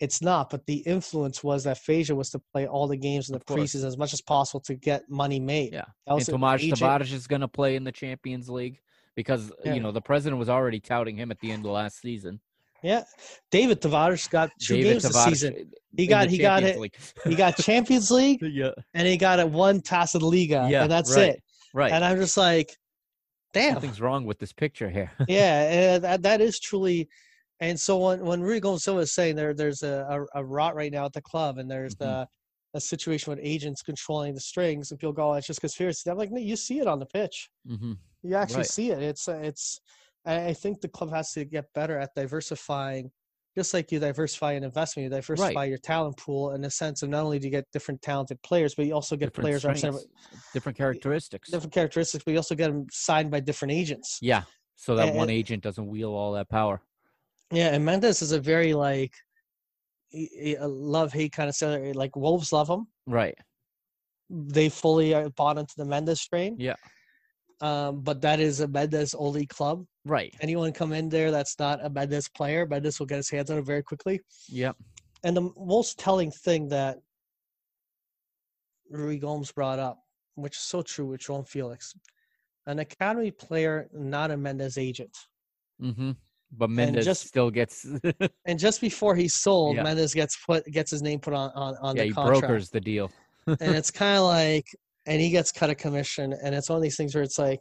"It's not." But the influence was that Fejsa was to play all the games in the preseason as much as possible to get money made. Yeah. That And was an Tomas agent- Tavares is gonna play in the Champions League because Yeah. you know the president was already touting him at the end of last season. Yeah, David Tavares got two David games this season. He got- he got it- He got Champions League yeah, and he got it one Taça de Liga, Yeah, and that's right. it. right. And I'm just like, damn, Something's wrong with this picture here. yeah, that, that is truly. And so when when Rui Silva is saying there, there's a, a, a rot right now at the club, and there's Mhm. the a situation with agents controlling the strings, and people go, oh, it's just conspiracy. I'm like, no, you see it on the pitch. hmm You actually Right. see it. It's uh, it's. I think the club has to get better at diversifying, just like you diversify an investment, you diversify your talent pool in the sense of not only do you get different talented players, but you also get Different players strengths, different characteristics. different characteristics, but you also get them signed by different agents. Yeah, so that And- one agent doesn't wield all that power. Yeah, and Mendes is a very like love hate kind of seller. Like Wolves love him. Right. They fully are bought into the Mendes strain. Yeah. Um, but that is a Mendes only club. Right. Anyone come in there that's not a Mendes player, Mendes will get his hands on it very quickly. Yep. And the most telling thing that Rui Gomes brought up, which is so true with João Félix, an academy player, not a Mendes agent. Mm-hmm. But Mendes just- still gets. And just before he's sold, Yeah. Mendes gets put gets his name put on on, on yeah, the he brokers the deal. and it's kind of like, and he gets cut a commission, and it's one of these things where it's like,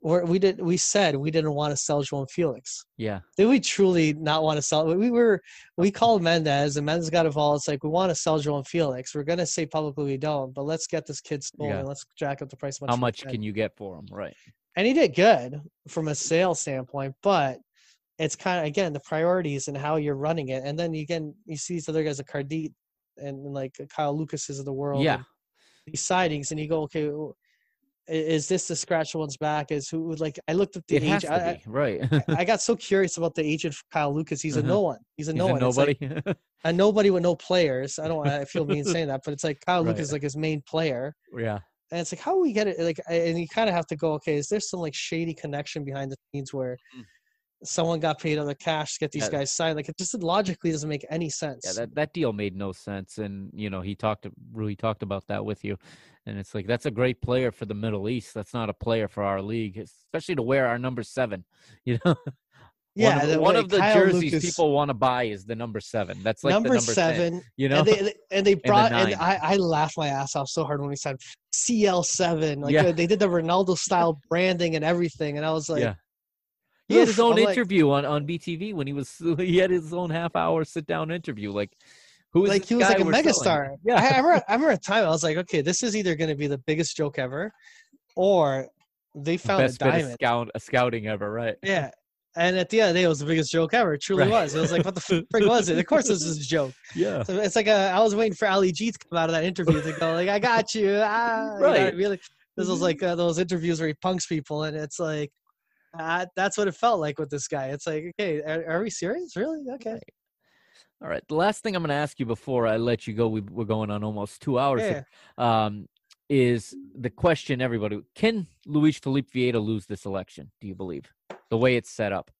we're, we did we said we didn't want to sell João Félix. Yeah. Did we truly not want to sell? We were we called Mendes, and Mendes got involved. It's like we want to sell João Félix. We're gonna say publicly we don't, but let's get this kid sold Yeah. and let's jack up the price. How much can you get for him? Right. And he did good from a sales standpoint, but it's kind of again the priorities and how you're running it. And then again, you see these other guys like Cardit and, and like Caio Lucas's of the world. Yeah. and these sightings, and you go, okay, is this the scratch one's back? Is who like I looked up the It has age. to I, be right. I, got so curious about the agent for Caio Lucas. He's a Uh-huh. no one. He's a He's no a one. It's like- nobody. a nobody with no players. I don't. I feel mean saying that, but it's like Caio Right. Lucas like his main player. yeah. And it's like, how do we get it? Like, and you kind of have to go, okay, is there some like shady connection behind the scenes where Mm. Someone got paid other cash to get these Yeah. guys signed? Like, it just logically doesn't make any sense. Yeah, that, that deal made no sense, and you know he talked Rui talked about that with you, and it's like that's a great player for the Middle East. That's not a player for our league, especially to wear our number seven. You know, yeah, one of, the- the- one of the jerseys Lucas- people want to buy is the number seven. That's like number, the number 10, seven. you know, And they and they brought and, nine. I, I laughed my ass off so hard when we said CL seven. Like Yeah. they did the Ronaldo style branding and everything, and I was like, yeah. He had his own I'm like- interview on, on BTV when he was he had his own half hour sit down interview. Like, who is like he was like a megastar. Yeah. I, I remember. I remember a time I was like, okay, this is either going to be the biggest joke ever, or they found Best a diamond. scout, scouting ever, right? Yeah. And at the end of the day, it was the biggest joke ever. It truly Right. was. It was like, what the frick was it? Of course, this is a joke. Yeah. So it's like a, I was waiting for Ali G to come out of that interview to go like, I got you. Ah, you know Right. mean? This was like uh, those interviews where he punks people, and it's like, uh, that's what it felt like with this guy. It's like, okay, are, are we serious? Really? Okay. All right. The last thing I'm going to ask you before I let you go, we, we're going on almost two hours Yeah. here, um, is the question everybody can Luis Felipe Vieira lose this election? Do you believe the way it's set up?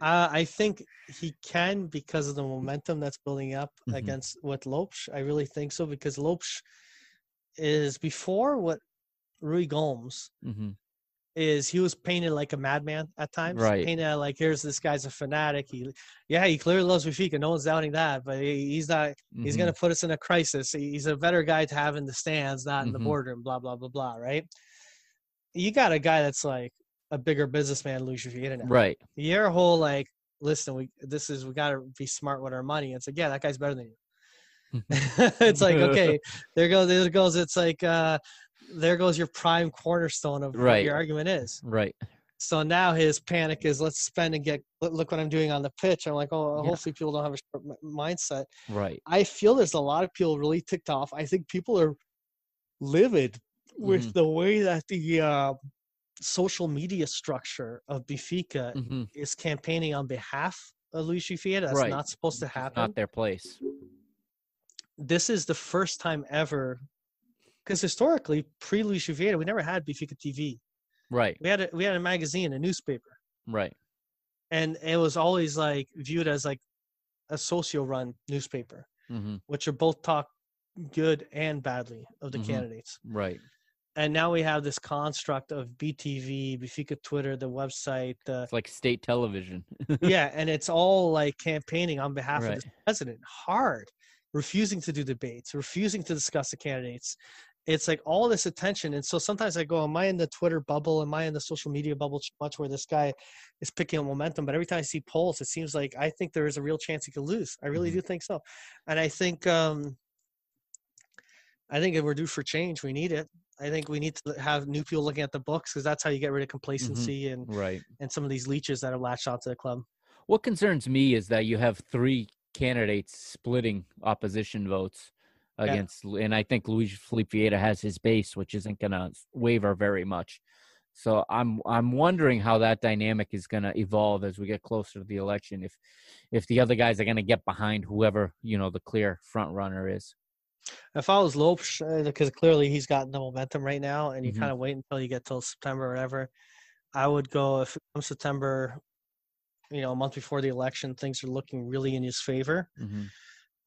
Uh, I think he can because of the momentum that's building up Mhm. against with Lopes. I really think so because Lopes is before what Rui Gomes hmm is. He was painted like a madman at times. Right. Painted like here's this guy's a fanatic. He, yeah, he clearly loves Benfica. No one's doubting that. But he, he's not. He's Mm-hmm. gonna put us in a crisis. He's a better guy to have in the stands, not in the Mhm. boardroom. Blah blah blah blah. Right. You got a guy that's like a bigger businessman, Luis now right. your whole like listen we this is we got to be smart with our money it's like yeah that guy's better than you it's like okay there goes there goes it's like uh there goes your prime cornerstone of what Right. your argument is Right. so now his panic is let's spend and get look- what i'm doing on the pitch i'm like oh Yeah. hopefully people don't have a short m- mindset Right. i feel there's a lot of people really ticked off i think people are livid with Mhm. the way that the uh social media structure of Benfica hmm is campaigning on behalf of Luis Vieira. That's Right. not supposed to It's happen. Not their place. This is the first time ever, because historically, pre Luis Vieira, we never had Benfica TV. Right. We had a, we had a magazine, a newspaper, Right. and it was always like viewed as like a socio-run newspaper, hmm which are both talk good and badly of the Mhm. candidates. Right. And now we have this construct of BTV, Benfica Twitter, the website, the It's like state television. yeah, and it's all like campaigning on behalf of the president, hard, refusing to do debates, refusing to discuss the candidates. It's like all this attention, and so sometimes I go, "Am I in the Twitter bubble? Am I in the social media bubble too much where this guy is picking up momentum?" But every time I see polls, it seems like I think there is a real chance he could lose. I really Mhm. do think so, and I think um, I think if we're due for change, we need it. I think we need to have new people looking at the books because that's how you get rid of complacency and right. and some of these leeches that have latched onto the club. What concerns me is that you have three candidates splitting opposition votes Yeah. against, and I think Luis Felipe Vieira has his base, which isn't going to waver very much. So I'm I'm wondering how that dynamic is going to evolve as we get closer to the election. If if the other guys are going to get behind whoever you know the clear front runner is. If I was Lopes, because clearly he's got the momentum right now, and you Mhm. kind of wait until you get till September or whatever, I would go if it comes September, you know, a month before the election, things are looking really in his favor. hmm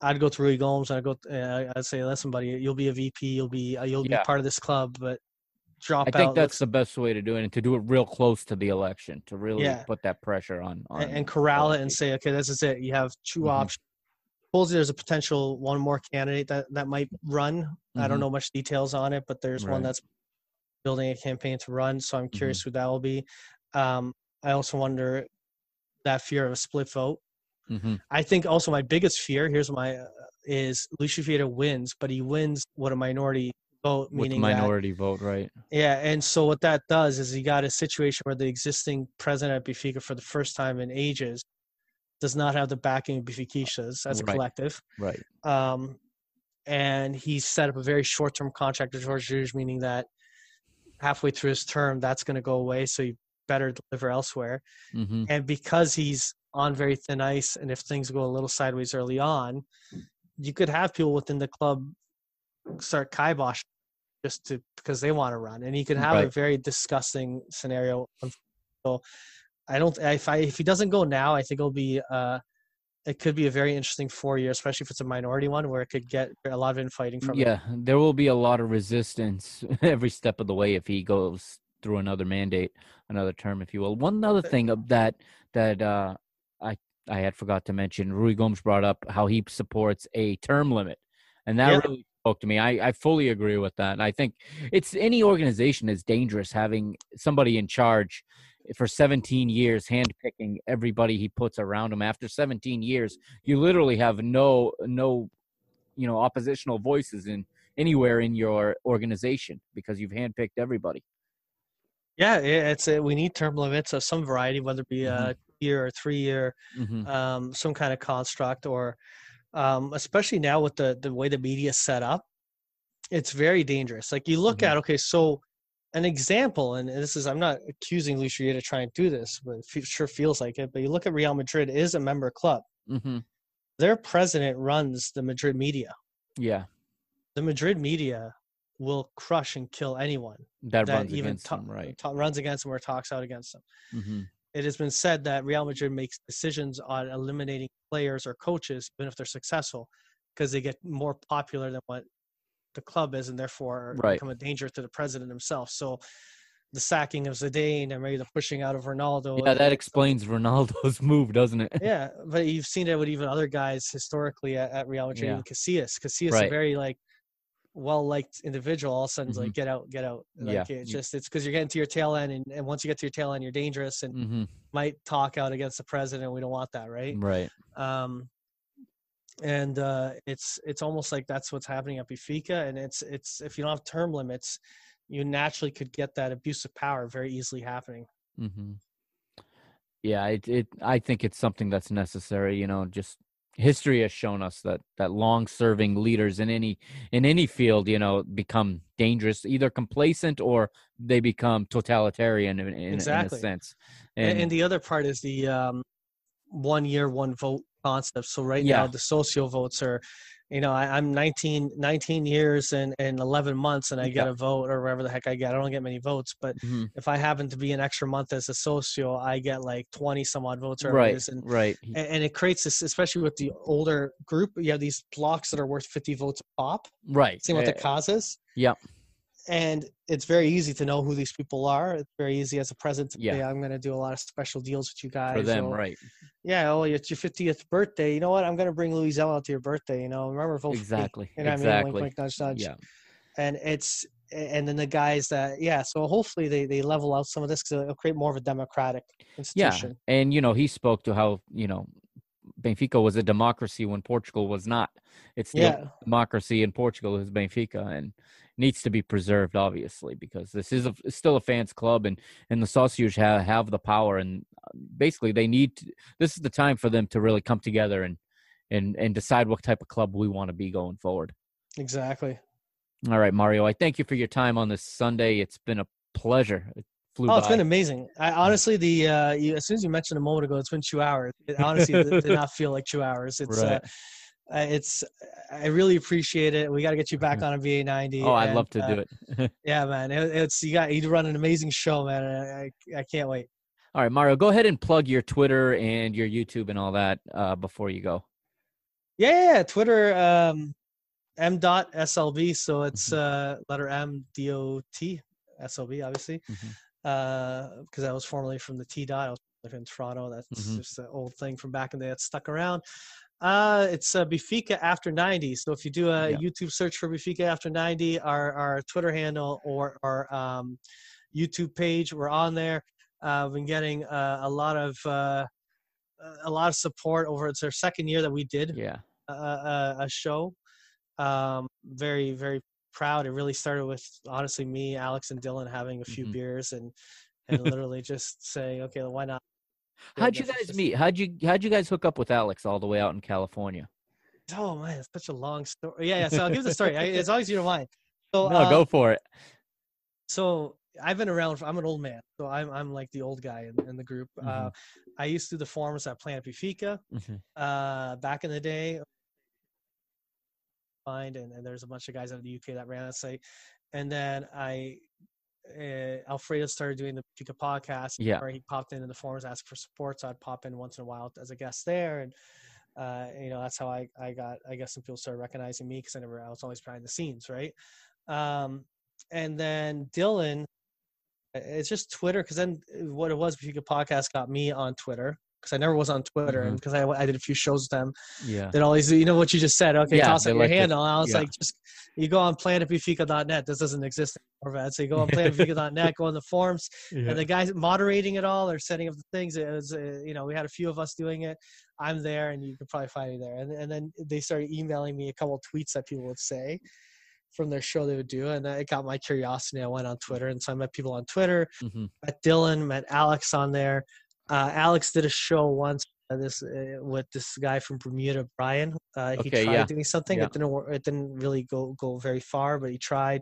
I'd go to Rui Gomes. I'd go. Uh, I'd say, listen, buddy, you'll be a VP. You'll be uh, you'll Yeah. be part of this club, but drop out. I think that's looks- the best way to do it, and to do it real close to the election to really Yeah. put that pressure on. on and, and corral it and say, okay, this is it. You have 2 Mhm. options. Supposedly, there's a potential one more candidate that that might run. I don't Mhm. know much details on it, but there's one that's building a campaign to run. So I'm Mm-hmm. curious who that will be. Um, I also wonder that fear of a split vote. Mhm. I think also my biggest fear here's my uh, is Luis Vieira wins, but he wins what a minority vote, with meaning that minority vote, right? yeah, and so what that does is he got a situation where the existing president at Benfica for the first time in ages does not have the backing of Benfiquistas as a Right. collective. Right. Um, and he's set up a very short-term contract with Jorge Jesus, meaning that halfway through his term, that's going to go away. So you better deliver elsewhere. hmm And because he's on very thin ice, and if things go a little sideways early on, you could have people within the club start kibosh just to because they want to run, and you could have a very disgusting scenario. So I don't. If I if he doesn't go now, I think it'll be. uh it could be a very interesting four year, especially if it's a minority one where it could get a lot of infighting from it. Yeah, there will be a lot of resistance every step of the way if he goes through another mandate, another term, if you will. One other thing of that that uh, I I had forgot to mention, Rui Gomes brought up how he supports a term limit, and that Yeah. really spoke to me. I I fully agree with that, and I think it's any organization is dangerous having somebody in charge for 17 years handpicking everybody he puts around him after 17 years you literally have no no you know oppositional voices in anywhere in your organization because you've handpicked everybody Yeah, it's we need term limits of some variety, whether it be a year or three year, hmm um, some kind of construct, or um, especially now with the the way the media is set up, it's very dangerous. Like you look Mhm. at okay, so an example, and this is I'm not accusing Vieira to try and do this, but it sure feels like it. But you look at Real Madrid is a member club. hmm Their president runs the Madrid media. yeah The Madrid media will crush and kill anyone that, that runs even against ta- him right ta- runs against them or talks out against them. hmm it has been said that Real Madrid makes decisions on eliminating players or coaches, even if they're successful, because they get more popular than what the club is, and therefore Right. become a danger to the president himself. So, the sacking of Zidane and maybe the pushing out of Ronaldo. yeah that explains ronaldo's move doesn't it Yeah, but you've seen it with even other guys historically at, at Real Madrid, Yeah. even Casillas. Casillas is Right. a very like well liked individual. All of a sudden, it's like get out, get out. Like, Yeah. it's just it's because you're getting to your tail end, and, and once you get to your tail end, you're dangerous and hmm might talk out against the president. We don't want that, right? right um, and uh, it's it's almost like that's what's happening at Benfica, and it's it's if you don't have term limits, you naturally could get that abuse of power very easily happening. mm-hmm. Yeah, it, it. I think it's something that's necessary. You know, just history has shown us that that long-serving leaders in any in any field, you know, become dangerous, either complacent or they become totalitarian in, in, in a Exactly. sense. And, and the other part is the um, one year, one vote concept. So right now, the socio votes are, you know, I, I'm 19, 19 years and, and 11 months, and I get Yeah. a vote or whatever the heck I get. I don't get many votes, but Mhm. if I happen to be an extra month as a socio, I get like 20 some odd votes. Or right, and right. And, and it creates this, especially with the older group. You have these blocks that are worth 50 votes pop. right. Same with the eh, cause is. And it's very easy to know who these people are. It's very easy as a president to Yeah. say, I'm going to do a lot of special deals with you guys. for them, or, right? Yeah, oh, it's your 50th birthday. You know what? I'm going to bring Louis out to your birthday. You know, remember, vote for me. Exactly. You know what I mean? exactly. Wink, wink, nudge, nudge. Yeah. And it's, and then the guys that, yeah, so hopefully they, they level out some of this because it'll create more of a democratic institution. Yeah, and you know he spoke to how you know Benfica was a democracy when Portugal was not. It's still Yeah. democracy in Portugal is Benfica and needs to be preserved, obviously, because this is a, still a fans club and and the Socios have have the power and uh, basically they need to, this is the time for them to really come together and and and decide what type of club we want to be going forward. Exactly. All right, Mario, I thank you for your time on this Sunday. It's been a pleasure. It flew Oh, it's by. been amazing. I honestly, the uh, you, as soon as you mentioned a moment ago, it's been two hours. It honestly did, did not feel like two hours. It's uh, Right. uh, it's I really appreciate it. We got to get you back on a VA ninety. Oh, I'd love to do it. Yeah, man. It, it's you got you run an amazing show, man. I, I I can't wait. All right, Mario, go ahead and plug your Twitter and your YouTube and all that uh, before you go. Yeah, yeah. Twitter um, m dot slb. So it's Mm-hmm. uh, letter M D O T SLB, obviously, Mhm. because I was formerly from the T dot. I was Toronto. That's Mhm. just an old thing from back in the day that stuck around. Uh, it's uh, Benfica after 90. So if you do a Yeah. YouTube search for Benfica after 90, our, our Twitter handle or our um, YouTube page, we're on there. Uh, we've been getting uh, a lot of uh, a lot of support over. It's our second year that we did Yeah. a, a, a show. Um, very very proud. It really started with honestly me, Alex, and Dylan having a few Mhm. beers and and literally just saying, okay, why not? How'd you guys meet? How'd you how'd you guys hook up with Alex all the way out in California? Oh man, it's such a long story. Yeah, yeah. So I'll give the story. I, long as you don't mind. So no, uh, go for it. So I've been around. For, I'm an old man, so I'm I'm like the old guy in, in the group. Uh, Mhm. I used to do the forums at Planet Benfica Mhm. uh, back in the day. Find and, and there's a bunch of guys out of the UK that ran that site, and then I. Uh, Alfredo started doing the Benfica podcast, Yeah. where he popped in in the forums, asked for support. So I'd pop in once in a while as a guest there, and uh, you know that's how I, I got I guess some people started recognizing me because I never I was always behind the scenes, right? Um, and then Dylan, it's just Twitter because then what it was, Benfica podcast got me on Twitter because I never was on Twitter and Mhm. because I, I did a few shows with them. Yeah. Did all these, you know what you just said? Okay, Yeah, toss out your like handle. And I was yeah. like, just you go on planetbenfica.net. This doesn't exist anymore, man. So you go on planetbenfica.net, go on the forums, and the guys moderating it all or setting up the things it was uh, you know we had a few of us doing it i'm there and you could probably find me there and, and then they started emailing me a couple of tweets that people would say from their show they would do and it got my curiosity i went on twitter and so i met people on twitter Mhm. met dylan met alex on there uh, alex did a show once uh, this uh, with this guy from bermuda brian uh, he Okay, tried yeah. doing something Yeah. it didn't work it didn't really go go very far but he tried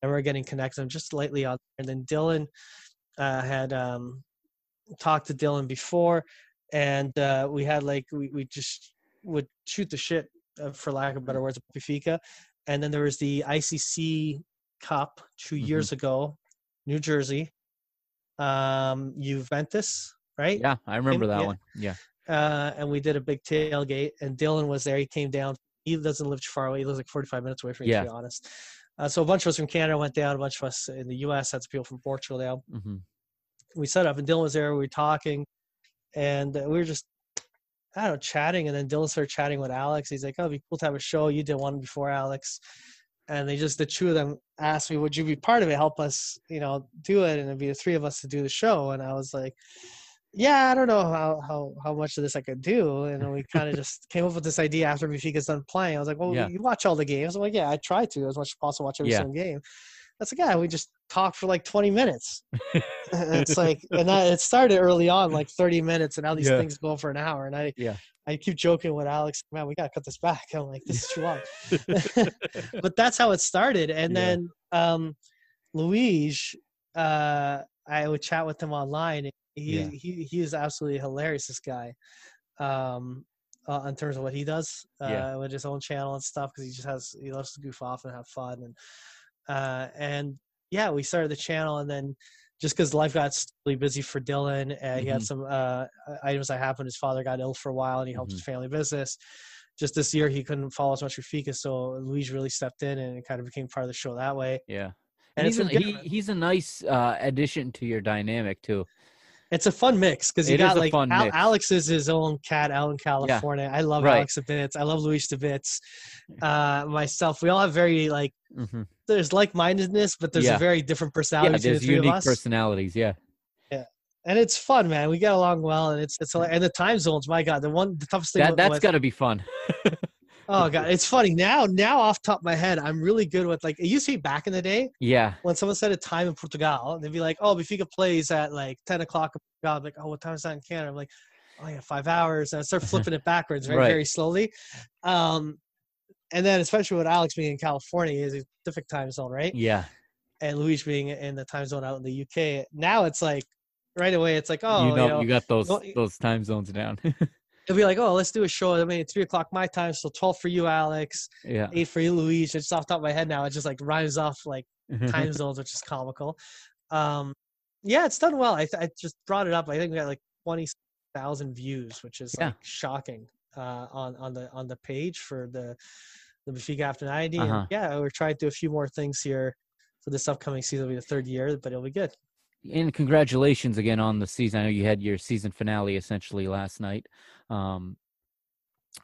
and we are getting connected I'm just lightly on and then dylan uh, had um, talked to Dylan before, and uh, we had like we, we just would shoot the shit, uh, for lack of better words, at Benfica. And then there was the ICC Cup 2 Mhm. years ago, New Jersey, um, Juventus, right? Yeah, I remember that yeah. one. Yeah. Uh, and we did a big tailgate, and Dylan was there. He came down. He doesn't live too far away. He lives like 45 minutes away from me, Yeah. to be honest. Uh, so a bunch of us from Canada went down. A bunch of us in the U.S. had some people from Portugal down hmm we set up and Dylan was there. We were talking, and we were just I don't know chatting. And then Dylan started chatting with Alex. He's like, "Oh, it'd be cool to have a show. You did one before Alex." And they just the two of them asked me, "Would you be part of it? Help us, you know, do it?" And it'd be the three of us to do the show. And I was like, "Yeah, I don't know how how how much of this I could do." And we kind of just came up with this idea after Benfica's done playing. I was like, "Well, Yeah. you watch all the games." I'm like, "Yeah, I try to as much as possible watch every Yeah. single game." That's like, yeah, we just talked for like 20 minutes. It's like and that it started early on like 30 minutes and now these Yeah. things go for an hour and i Yeah. i keep joking with alex man we gotta cut this back i'm like this is too long but that's how it started and then um luigi uh i would chat with him online he Yeah. he he is absolutely hilarious this guy um uh, in terms of what he does uh, Yeah. with his own channel and stuff because he just has he loves to goof off and have fun and uh and yeah we started the channel and then just because life got really busy for Dylan, uh, he had Mhm. some uh, items that happened. His father got ill for a while, and he helped Mhm. his family business. Just this year, he couldn't follow as much with Fika, so Luigi really stepped in and it kind of became part of the show that way. Yeah. And And he's, a, he, he's a nice uh, addition to your dynamic too. It's a fun mix because you It got like Al- Alex is his own cat out in California. I love Right. Alex to. I love Luigi to. Uh, myself, we all have very like hmm there's like mindedness, but there's Yeah. a very different personality between there's the three of unique us. personalities. Yeah. Yeah, and it's fun, man. We get along well, and it's it's and the time zones. My God, the one the toughest thing. That that's got to be fun. oh God, it's funny now. Now off top of my head, I'm really good with like it used to be back in the day yeah. when someone said a time in Portugal, they'd be like, "Oh, Benfica plays at like 10 o'clock." God, I'm like, "Oh, what time is that in Canada?" I'm like, "Oh yeah, five hours." And I start flipping it backwards very Right. very slowly. Um, and then especially with Alex being in California, is a different time zone, right? Yeah. And Luigi being in the time zone out in the UK. Now it's like right away, it's like, oh, you know, you got those those time zones down. it'll be like, oh, let's do a show. I mean, it's three o'clock my time, so twelve for you, Alex, yeah. eight for you, Luigi. It's off the top of my head now. It just like rhymes off like time zones, which is comical. Um, yeah, it's done well. I, th- I just brought it up. I think we got like twenty thousand views, which is Yeah. like shocking uh, on on the on the page for the the Benfica After ninety. Uh-huh. And yeah, we're trying to do a few more things here for this upcoming season. It'll be the third year, but it'll be good. And congratulations again on the season. I know you had your season finale essentially last night. Um,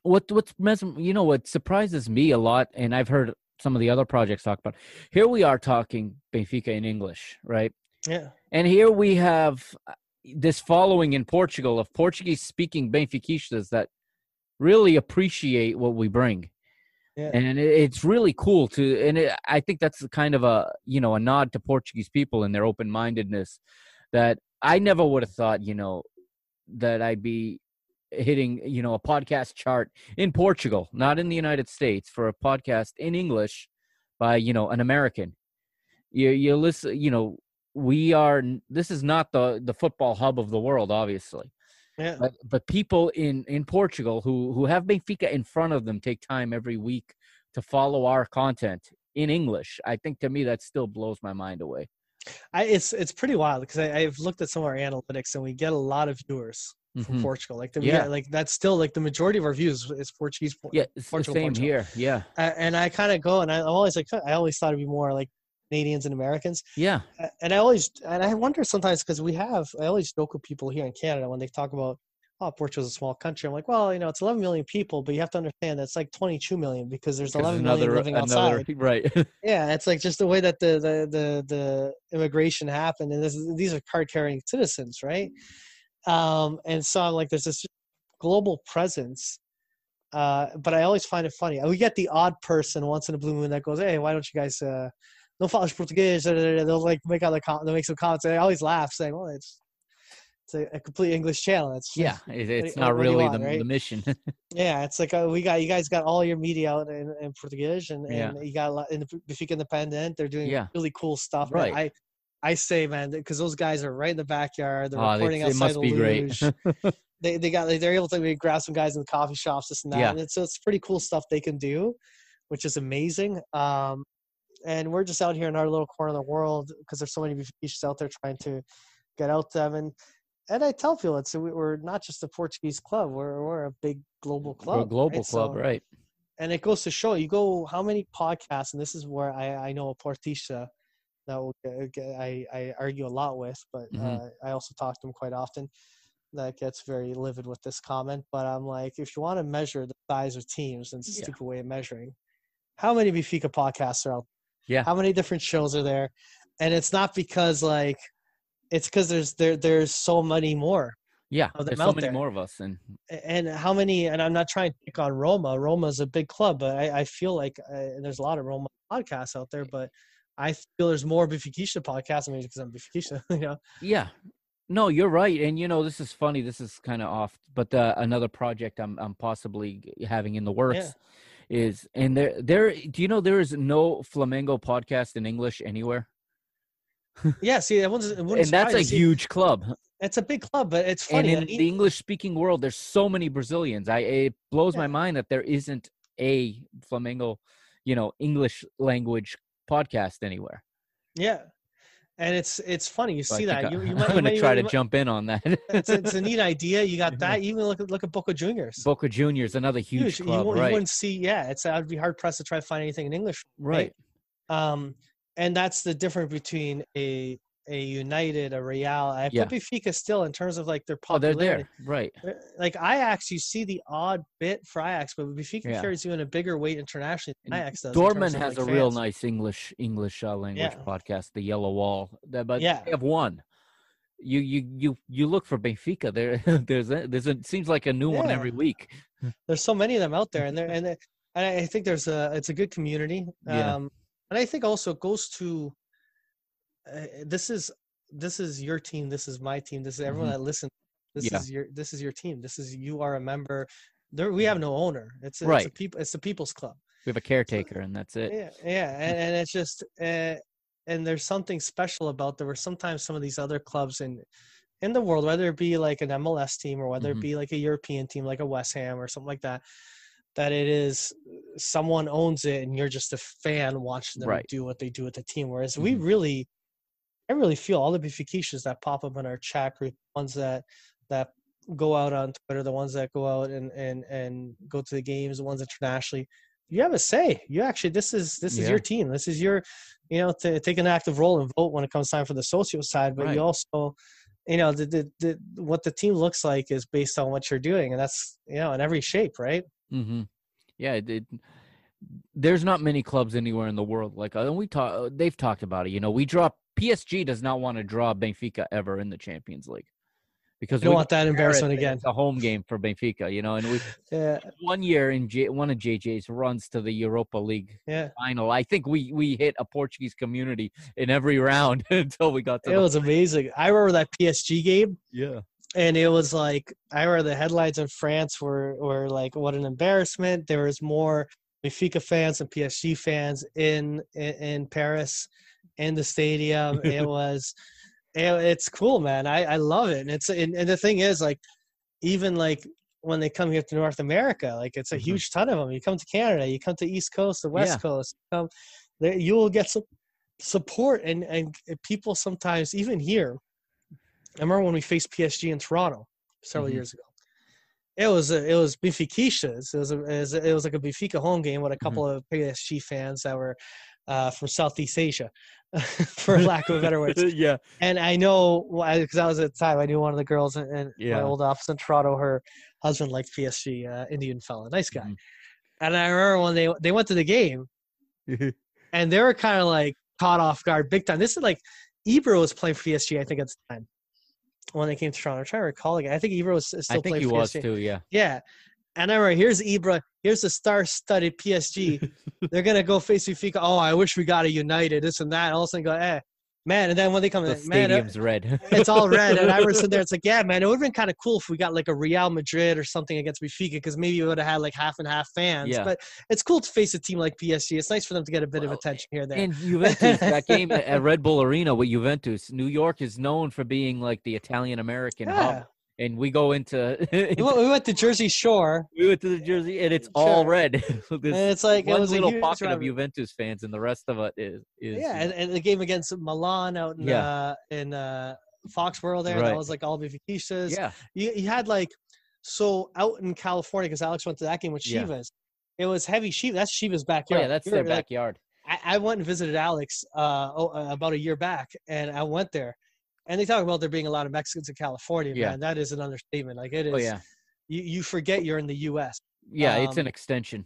what what's you know what surprises me a lot, and I've heard some of the other projects talk about. Here we are talking Benfica in English, right? Yeah, And here we have uh, this following in Portugal of Portuguese speaking Benfiquistas that really appreciate what we bring. And it, it's really cool to, and it, I think that's kind of a, you know, a nod to Portuguese people and their open mindedness that I never would have thought, you know, that I'd be hitting, you know, a podcast chart in Portugal, not in the United States, for a podcast in English by, you know, an American. You, you listen, you know, we are. This is not the the football hub of the world, obviously. Yeah. But but people in in Portugal who who have Benfica in front of them take time every week to follow our content in English. I think to me that still blows my mind away. I, it's it's pretty wild because I've looked at some of our analytics and we get a lot of viewers from Mhm. Portugal. Like the, Yeah. yeah, like that's still like the majority of our views is Portuguese. Yeah, it's the same Portugal. here. Yeah, A- and I kind of go and I, I'm always like I always thought it'd be more like Canadians and Americans. yeah, And I always and I wonder sometimes because we have I always joke with people here in Canada when they talk about oh Portugal's a small country. I'm like, well, you know, it's 11 million people, but you have to understand that's like 22 million because there's 'Cause 11 million another living another outside. right. Yeah, it's like just the way that the the the, the immigration happened, and this, these are card carrying citizens, right? Um, and so I'm like, there's this global presence. Uh, but I always find it funny. We get the odd person once in a blue moon that goes, "Hey, why don't you guys uh, no falas português?" da, da, da, da." They'll like make other com- they'll make some comments. And I always laugh, saying, "Well, it's it's a, a complete English channel." It's yeah, it, it's what not you really want, the, right? the mission. yeah, it's like uh, we got you guys got all your media out in, in Portuguese, and, Yeah. you got a lot in the Benfica Independent. They're doing Yeah. really cool stuff. Right. I I say, man, because those guys are right in the backyard. They're Oh, recording it's- it outside must the be great. luge. they they got they're able to grab some guys in the coffee shops, this and that. Yeah. And it's, so it's pretty cool stuff they can do, which is amazing. Um, and we're just out here in our little corner of the world because there's so many beaches out there trying to get out them and. And I tell people it's we- we're not just a Portuguese club. We're we're a big global club. We're a global right? club, So- right? and it goes to show you go how many podcasts and this is where i, I know a portista that will get, get- I, I argue a lot with but Mhm. uh, i also talk to him quite often that gets very livid with this comment but i'm like if you want to measure the size of teams and it's a Yeah. stupid way of measuring how many Benfica podcasts are out Yeah. how many different shows are there and it's not because like it's because there's there there's so many more Yeah, there's so many there. more of us, and and how many and i'm not trying to pick on roma roma's a big club but i, I feel like uh, there's a lot of roma podcasts out there but i feel there's more Benfica podcasts I mean, because i'm Benfica, you know yeah. No, you're right, and you know this is funny. This is kind of off, but uh, another project I'm I'm possibly having in the works is, and there there. Do you know there is no Flamengo podcast in English anywhere, yeah see that one's and that's a you. huge club. it's a big club but it's And funny in I mean, the English speaking world, there's so many Brazilians. I it blows my mind that there isn't a Flamengo, you know, English language podcast anywhere. yeah and it's it's funny you So see that I- you, you I'm gonna might- try you to might- jump in on that. it's, it's a neat idea you got that even look at look at boca juniors Boca Juniors, another huge, You, club, you right? wouldn't see yeah it's i'd be hard pressed to try to find anything in english Right. Um, and that's the difference between a a United, a Real. I Yeah. put Benfica still in terms of like their popularity. Oh, they're there, right? Uh, Like Ajax, you see the odd bit for Ajax, but Benfica Yeah. carries you in a bigger weight internationally than And Ajax does. Dortmund has like, a real nice English English uh, language Yeah. podcast, The Yellow Wall. But Yeah. they have one. You you you you look for Benfica. There there's a, there's a it seems like a new one every week. There's so many of them out there, and they're and and I think there's a it's a good community. Yeah. Um, and I think also it goes to uh, this is this is your team, this is my team, this is everyone Mhm. that listens. This Yeah. is your this is your team. This is you are a member. There we have no owner. It's a, it's a Right. people. It's the people's club. We have a caretaker, and that's it. Yeah, yeah, and, and it's just uh, and there's something special about there were sometimes some of these other clubs in in the world, whether it be like an MLS team or whether Mhm. it be like a European team like a West Ham or something like that, that it is someone owns it and you're just a fan watching them Right. do what they do with the team. Whereas we Mhm. really, I really feel all the Benfiquistas that pop up in our chat group, ones that that go out on Twitter, the ones that go out and and and go to the games, the ones internationally. You have a say. You actually, this is this is Yeah. your team. This is your, you know, to take an active role and vote when it comes time for the socio side. But Right. you also, you know, the, the the what the team looks like is based on what you're doing, and that's you know in every shape, right? Mm-hmm. Yeah, it, it, there's not many clubs anywhere in the world like uh, and we talk. They've talked about it. You know, we draw. PSG does not want to draw Benfica ever in the Champions League because You don't we want that embarrassment again. It's a home game for Benfica, you know, and we Yeah, one year in J, one of JJ's runs to the Europa League yeah. final. I think we we hit a Portuguese community in every round until we got to It was amazing. I remember that PSG game. yeah. and it was like I remember the headlines in France were were like, "What an embarrassment!" There was more Benfica fans and PSG fans in in, in Paris, in the stadium. it was, it, it's cool, man. I, I love it. And it's and, and the thing is, like, even like when they come here to North America, like it's a Mhm. huge ton of them. You come to Canada, you come to East Coast, the West Yeah. Coast, you, come, there, you will get some support and and people sometimes even here. I remember when we faced PSG in Toronto several Mhm. years ago. It was a, it was Benfica's. It was a, it was, it was like a Benfica home game with a couple of PSG fans that were uh, from Southeast Asia, for lack of a better word. yeah. And I know because I was at the time, I knew one of the girls in, in Yeah. my old office in Toronto. Her husband liked PSG, uh, Indian fella, nice guy. Mhm. And I remember when they they went to the game, and they were kind of like caught off guard big time. This is like Ibra was playing for PSG, I think at the time when they came to Toronto. I'm trying to recall again. I think Ibra was still I think playing he was PSG. too. Yeah. Yeah. And I remember here's Ibra, here's the star-studded PSG. They're gonna go face Benfica. Oh, I wish we got a United, this and that. And all of a sudden, go, eh, man. And then when they come The in, man, uh, stadium's red. it's all red. And I was sitting there. It's like, yeah, man, it would have been kind of cool if we got like a Real Madrid or something against Benfica, because maybe we would have had like half and half fans. Yeah. But it's cool to face a team like PSG. It's nice for them to get a bit of attention here there. And Juventus, that game at- at Red Bull Arena with Juventus, New York is known for being like the Italian American yeah. hub. And we go into, We went, to Jersey Shore, we went to the Jersey, and it's all Sure. red. and it's like it one was little huge pocket of. Juventus fans, and the rest of it is is Yeah, and, and the game against Milan out in Yeah. uh, in uh, Foxborough there, Right. that was like all Benfica's. yeah, you, you had like so out in California because Alex went to that game with Yeah. Chivas. It was heavy Chivas. That's Chivas oh, backyard. yeah, that's You're, their like, backyard. I, I went and visited Alex uh, oh, uh, about a year back, and I went there, and they talk about there being a lot of Mexicans in California. Yeah. Man, that is an understatement. Like it is. Oh yeah, You you forget you're in the U.S. yeah, it's Um, an extension.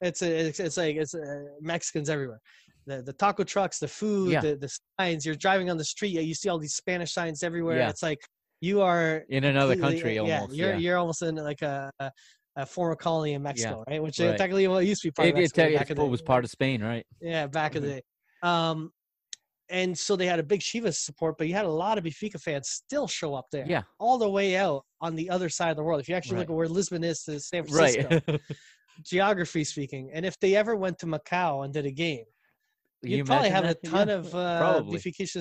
It's a, it's, it's like it's uh, Mexicans everywhere. The the taco trucks, the food, Yeah. the, the signs. You're driving on the street, you see all these Spanish signs everywhere. Yeah. It's like you are In another country, yeah, almost. You're yeah. you're almost in like a, a, a former colony in Mexico, right? Which uh, technically well, it used to be part It, of Mexico it, back in the- was part of Spain, right? yeah, back in the day. Um, and so they had a big Chivas support, but you had a lot of Benfica fans still show up there, Yeah, all the way out on the other side of the world. If you actually look at where Lisbon is to San Francisco, right. geography speaking, and if they ever went to Macau and did a game, you'd you probably have a ton Yeah, of uh,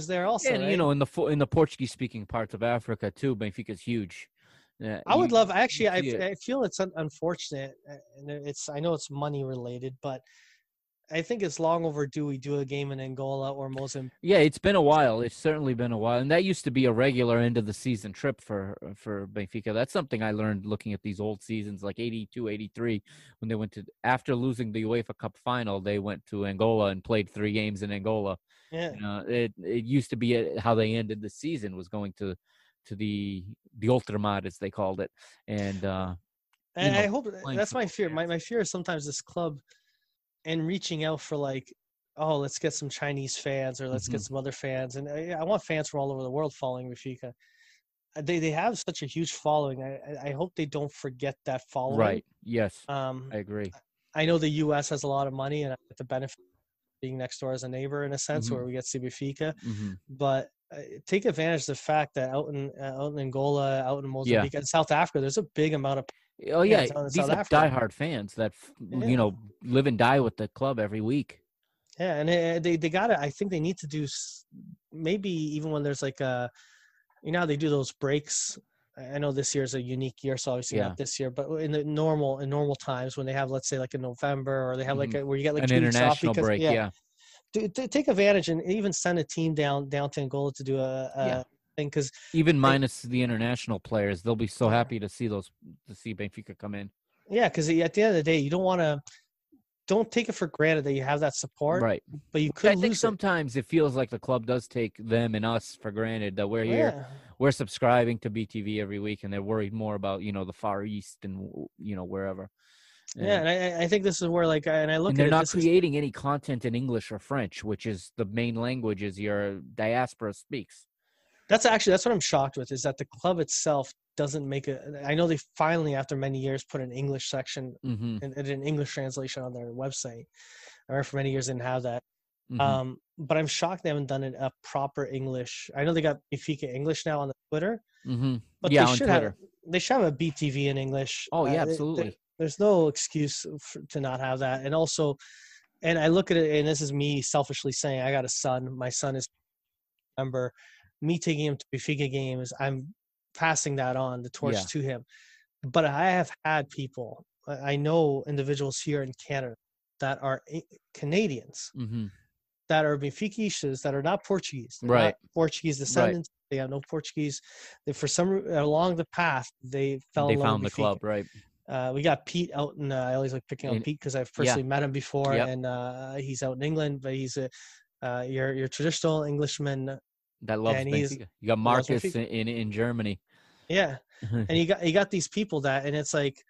there also. and right? you know, in the in the Portuguese speaking parts of Africa too, Benfica's huge. Yeah, I would you- love. Actually, I. I feel it's un- unfortunate, uh, and it's. I know it's money related, but I think it's long overdue. We do a game in Angola or Mozambique. Yeah, it's been a while. It's certainly been a while, and that used to be a regular end of the season trip for for Benfica. That's something I learned looking at these old seasons, like 82, 83, when they went to after losing the UEFA Cup final, they went to Angola and played three games in Angola. Yeah, You know, it it used to be uh, how they ended the season was going to to the the Ultramar as they called it, and uh, and know, I hope that's my fear. My my fear is sometimes this club, and reaching out for like, oh, let's get some Chinese fans or let's get Mhm. some other fans, and I, I want fans from all over the world following Benfica. Uh, They they have such a huge following. I I- hope they don't forget that following. right, yes, Um, I agree. I know the U.S. has a lot of money, and I get the benefit being next door as a neighbor in a sense, Mhm. where we get to see Benfica. hmm But uh, take advantage of the fact that out in uh, out in Angola, out in Mozambique, and South Africa, there's a big amount of Oh Yeah, yeah, it's out in these South are Africa. diehard fans that Yeah. you know live and die with the club every week. yeah, and uh, they they got to I think they need to do maybe even when there's like a, you know, how they do those breaks. I know this year is a unique year, so obviously Yeah. not this year, but in the normal in normal times when they have, let's say, like in November, or they have like a, where you get like Mm-hmm. An two international because- break, yeah. do, do- take advantage and even send a team down down to Angola to do a, a Yeah. thing because Even minus the international players, they'll be so happy to see those to see Benfica come in. yeah, because at the end of the day, you don't want to don't take it for granted that you have that support, Right. but you could. I think it. sometimes it feels like the club does take them and us for granted that we're here, Yeah. we're subscribing to BTV every week, and they're worried more about you know the Far East and you know wherever. Yeah, and I, I think this is where like, and I look and at they're it, not this is- creating any content in English or French, which is the main languages your diaspora speaks. That's actually that's what I'm shocked with is that the club itself doesn't make it. I know they finally, after many years, put an English section hmm and, and an English translation on their website. I remember for many years they didn't have that. Mm-hmm. Um, but I'm shocked they haven't done it a proper English. I know they got Benfica English now on the Twitter, hmm but yeah, they on should Twitter. have. They should have a BTV in English. Oh Uh, yeah, th- absolutely. there's no excuse for, to not have that, and also and I look at it, and this is me selfishly saying, I got a son. My son is member. Me taking him to Benfica games, I'm passing that on the torch Yeah. to him. But I have had people. I know individuals here in Canada that are I- Canadians hmm that are Benfiquistas that are not Portuguese. They're Right. not Portuguese descendants. They have no Portuguese. They, for some along the path, they fell They found the club, right? Uh, we got Pete out in. Uh, I always like picking on Pete because I've personally met him before, Yep. and uh, he's out in England. But he's a uh, your your traditional Englishman. That loves and Benfica. You got Marcus in, in in Germany. Yeah, and you got you got these people that, and it's like.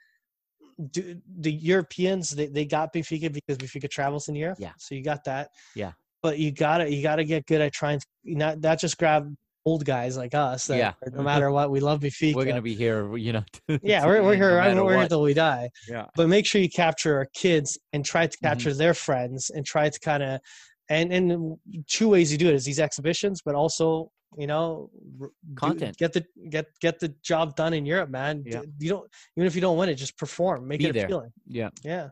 Do, the Europeans they, they got Benfica because Benfica travels in Europe. Yeah. So you got that. Yeah. But you gotta you gotta get good at trying to not not just grab old guys like us. Yeah. No matter what, we love Benfica. We're gonna be here, you know. yeah, we're, we're no here. matter we're here until we die. Yeah. but make sure you capture our kids and try to capture mm-hmm. their friends and try to kind of and and two ways you do it is these exhibitions but also you know r- do- Content. get the get get the job done in europe man Yeah. You don't even if you don't win it just perform make Be it there. appealing Yeah. yeah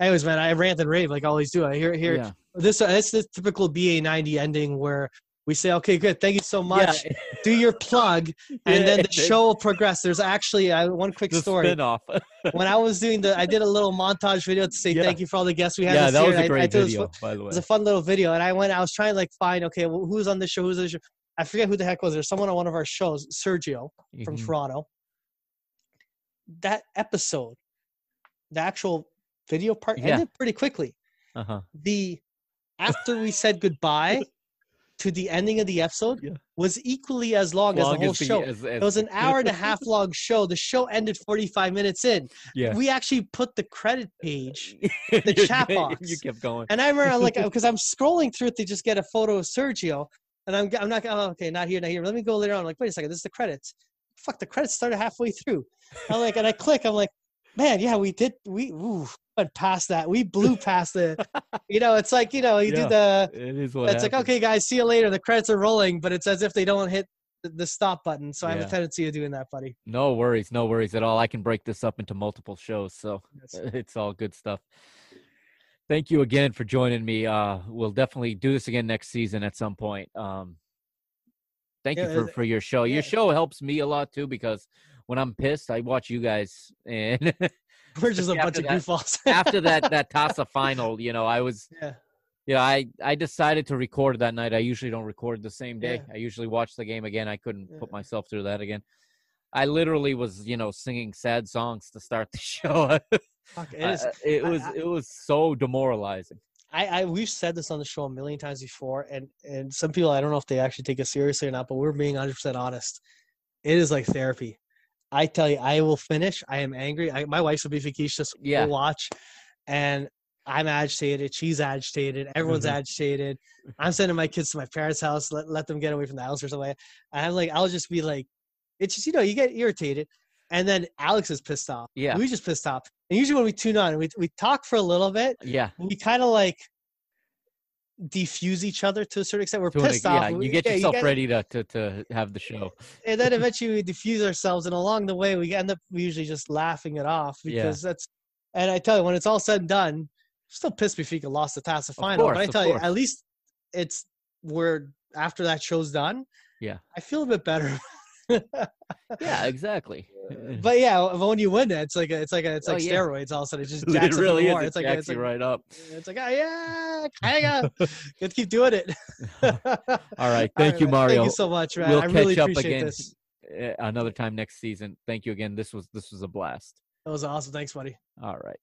anyways man i rant and rave like I always do i hear hear Yeah. this uh, it's the typical ba 90 ending where we say okay good thank you so much Yeah. do your plug and Yeah, then the show will progress there's actually uh, one quick The story spin-off. when I was doing the, I did a little montage video to say Yeah. thank you for all the guests we had. yeah, this that year, was a I- I great it was video, fu- by the It way. was a fun little video, and I went. I was trying to like find okay, well, who's on this show? Who's on this show? I forget who the heck was there. Someone on one of our shows, Sergio from Mhm. Toronto. That episode, the actual video part ended pretty quickly. Uh-huh. The after we said goodbye to the ending of the episode Yeah. was equally as long, as Long the whole as the- show. as- It was an hour and a half long show. The show ended 45 minutes in. Yeah. We actually put the credit page. the chat box. You kept going. And I remember, like, because I'm scrolling through it to just get a photo of Sergio. And I'm, I'm not, oh, okay, not here, not here. Let me go later on. I'm like, wait a second, this is the credits. Fuck, the credits started halfway through. I'm like, and I click, I'm like, man, yeah, we did, we ooh, went past that. We blew past the, you know, it's like, you know, you Yeah. do the, It is what it's like, okay, guys, see you later. The credits are rolling, but it's as if they don't hit the, stop button. So I have a tendency of doing that, buddy. No worries, no worries at all. I can break this up into multiple shows, so That's- it's all good stuff. Thank you again for joining me. Uh, we'll definitely do this again next season at some point. Um, thank Yeah, you for, for your show. yeah. Your show helps me a lot too because when I'm pissed, I watch you guys. And We're just a bunch of that- goofballs. after that that Taça final, you know, I was yeah. yeah, I I decided to record that night. I usually don't record the same day. Yeah. I usually watch the game again. I couldn't Yeah. put myself through that again. I literally was, you know, singing sad songs to start the show. Fuck, it I- is. I- it I- was I- it was so demoralizing. I, I we've said this on the show a million times before, and and some people I don't know if they actually take it seriously or not, but we're being 100 percent honest. It is like therapy. I tell you, I will finish. I am angry. I, my wife's a Beefy just Yeah. will watch, and I'm agitated. She's agitated. Everyone's Mhm. agitated. I'm sending my kids to my parents' house. Let let them get away from the house or something. I'm like, I'll just be like, it's just you know, you get irritated, and then Alex is pissed off. Yeah. we just pissed off. And usually when we tune on, we we talk for a little bit, Yeah. we kind of like defuse each other to a certain extent. We're to pissed ex- off. yeah, you get yeah, yourself get- ready to, to to have the show. and then eventually we diffuse ourselves, and along the way we end up usually just laughing it off Yeah. because that's. And I tell you, when it's all said and done, still pissed me Benfica lost the Taça final. course, but I tell you, at least it's we're after that show's done. Yeah. I feel a bit better. Yeah, exactly. but yeah, when you win it, it's like a, it's like a, it's Oh, like yeah. steroids. All of a sudden, it just jacks up really even is. more. It's like jacks it's like right up. it's like oh yeah, kinda. Good to keep doing it. All right, thank All you, man. Mario. Thank you so much, man. We'll I really catch up appreciate again this. uh, another time next season. Thank you again. This was this was a blast. That was awesome. Thanks, buddy. All right.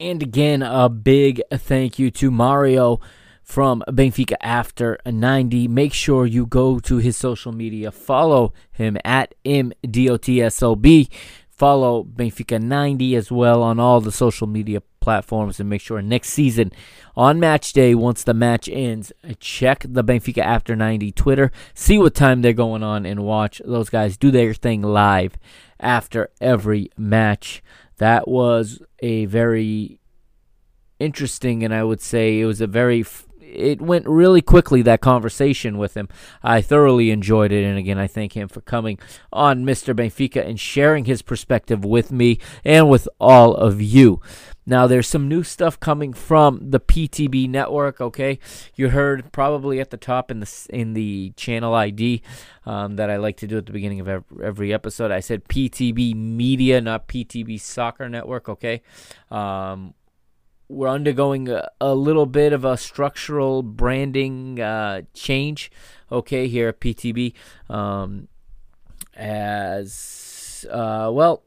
And again, a big thank you to Mario from Benfica After 90. Make sure you go to his social media. Follow him at MDOTSLB. Follow Benfica 90 as well on all the social media platforms. And make sure next season, on match day, once the match ends, check the Benfica After 90 Twitter. See what time they're going on and watch those guys do their thing live after every match. That was a very interesting and I would say it was a very it went really quickly that conversation with him. I thoroughly enjoyed it, and again, I thank him for coming on Mr. Benfica and sharing his perspective with me and with all of you. Now, there's some new stuff coming from the PTB network. Okay, you heard probably at the top in the in the channel ID um, that I like to do at the beginning of every episode. I said PTB Media, not PTB Soccer Network. Okay, um, we're undergoing a, a, little bit of a structural branding uh, change. Okay, here at PTB, um, as uh, well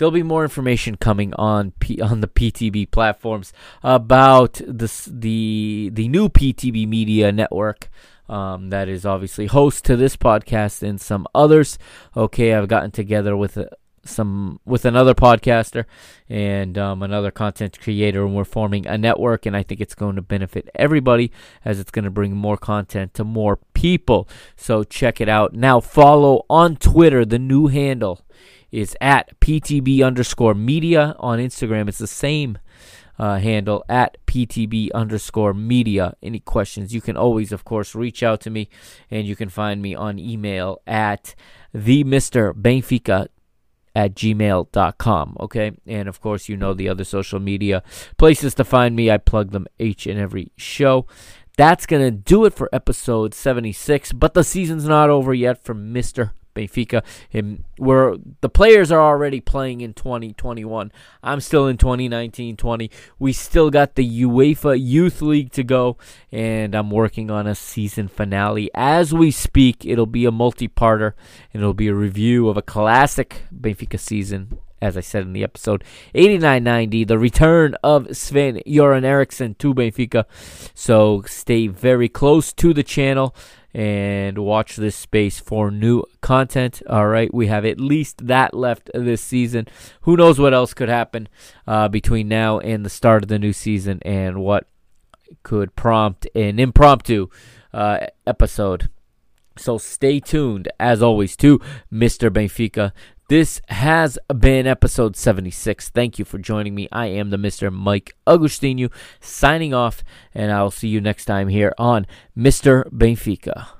there'll be more information coming on P- on the PTB platforms about this the the new PTB Media Network. Um, that is obviously host to this podcast and some others. Okay, I've gotten together with some with another podcaster and um, another content creator, and we're forming a network. And I think it's going to benefit everybody as it's going to bring more content to more people. So check it out now. Follow on Twitter the new handle is at PTB underscore media on Instagram. It's the same uh, handle at PTB underscore media. Any questions, you can always, of course, reach out to me and you can find me on email at the Mr. Benfica at gmail.com. Okay. And of course, you know the other social media places to find me. I plug them each and every show. That's going to do it for episode 76, but the season's not over yet for Mr. Benfica. And where the players are already playing in 2021. I'm still in 2019-20. We still got the UEFA Youth League to go, and I'm working on a season finale as we speak. It'll be a multi-parter, and it'll be a review of a classic Benfica season as I said in the episode, 89.90, the return of Sven Göran Eriksson to Benfica. So stay very close to the channel and watch this space for new content. All right, we have at least that left this season. Who knows what else could happen uh, between now and the start of the new season and what could prompt an impromptu uh, episode. So stay tuned, as always, to Mr. Benfica. This has been episode 76. Thank you for joining me. I am the Mr. Mike Agustinu signing off, and I'll see you next time here on Mr. Benfica.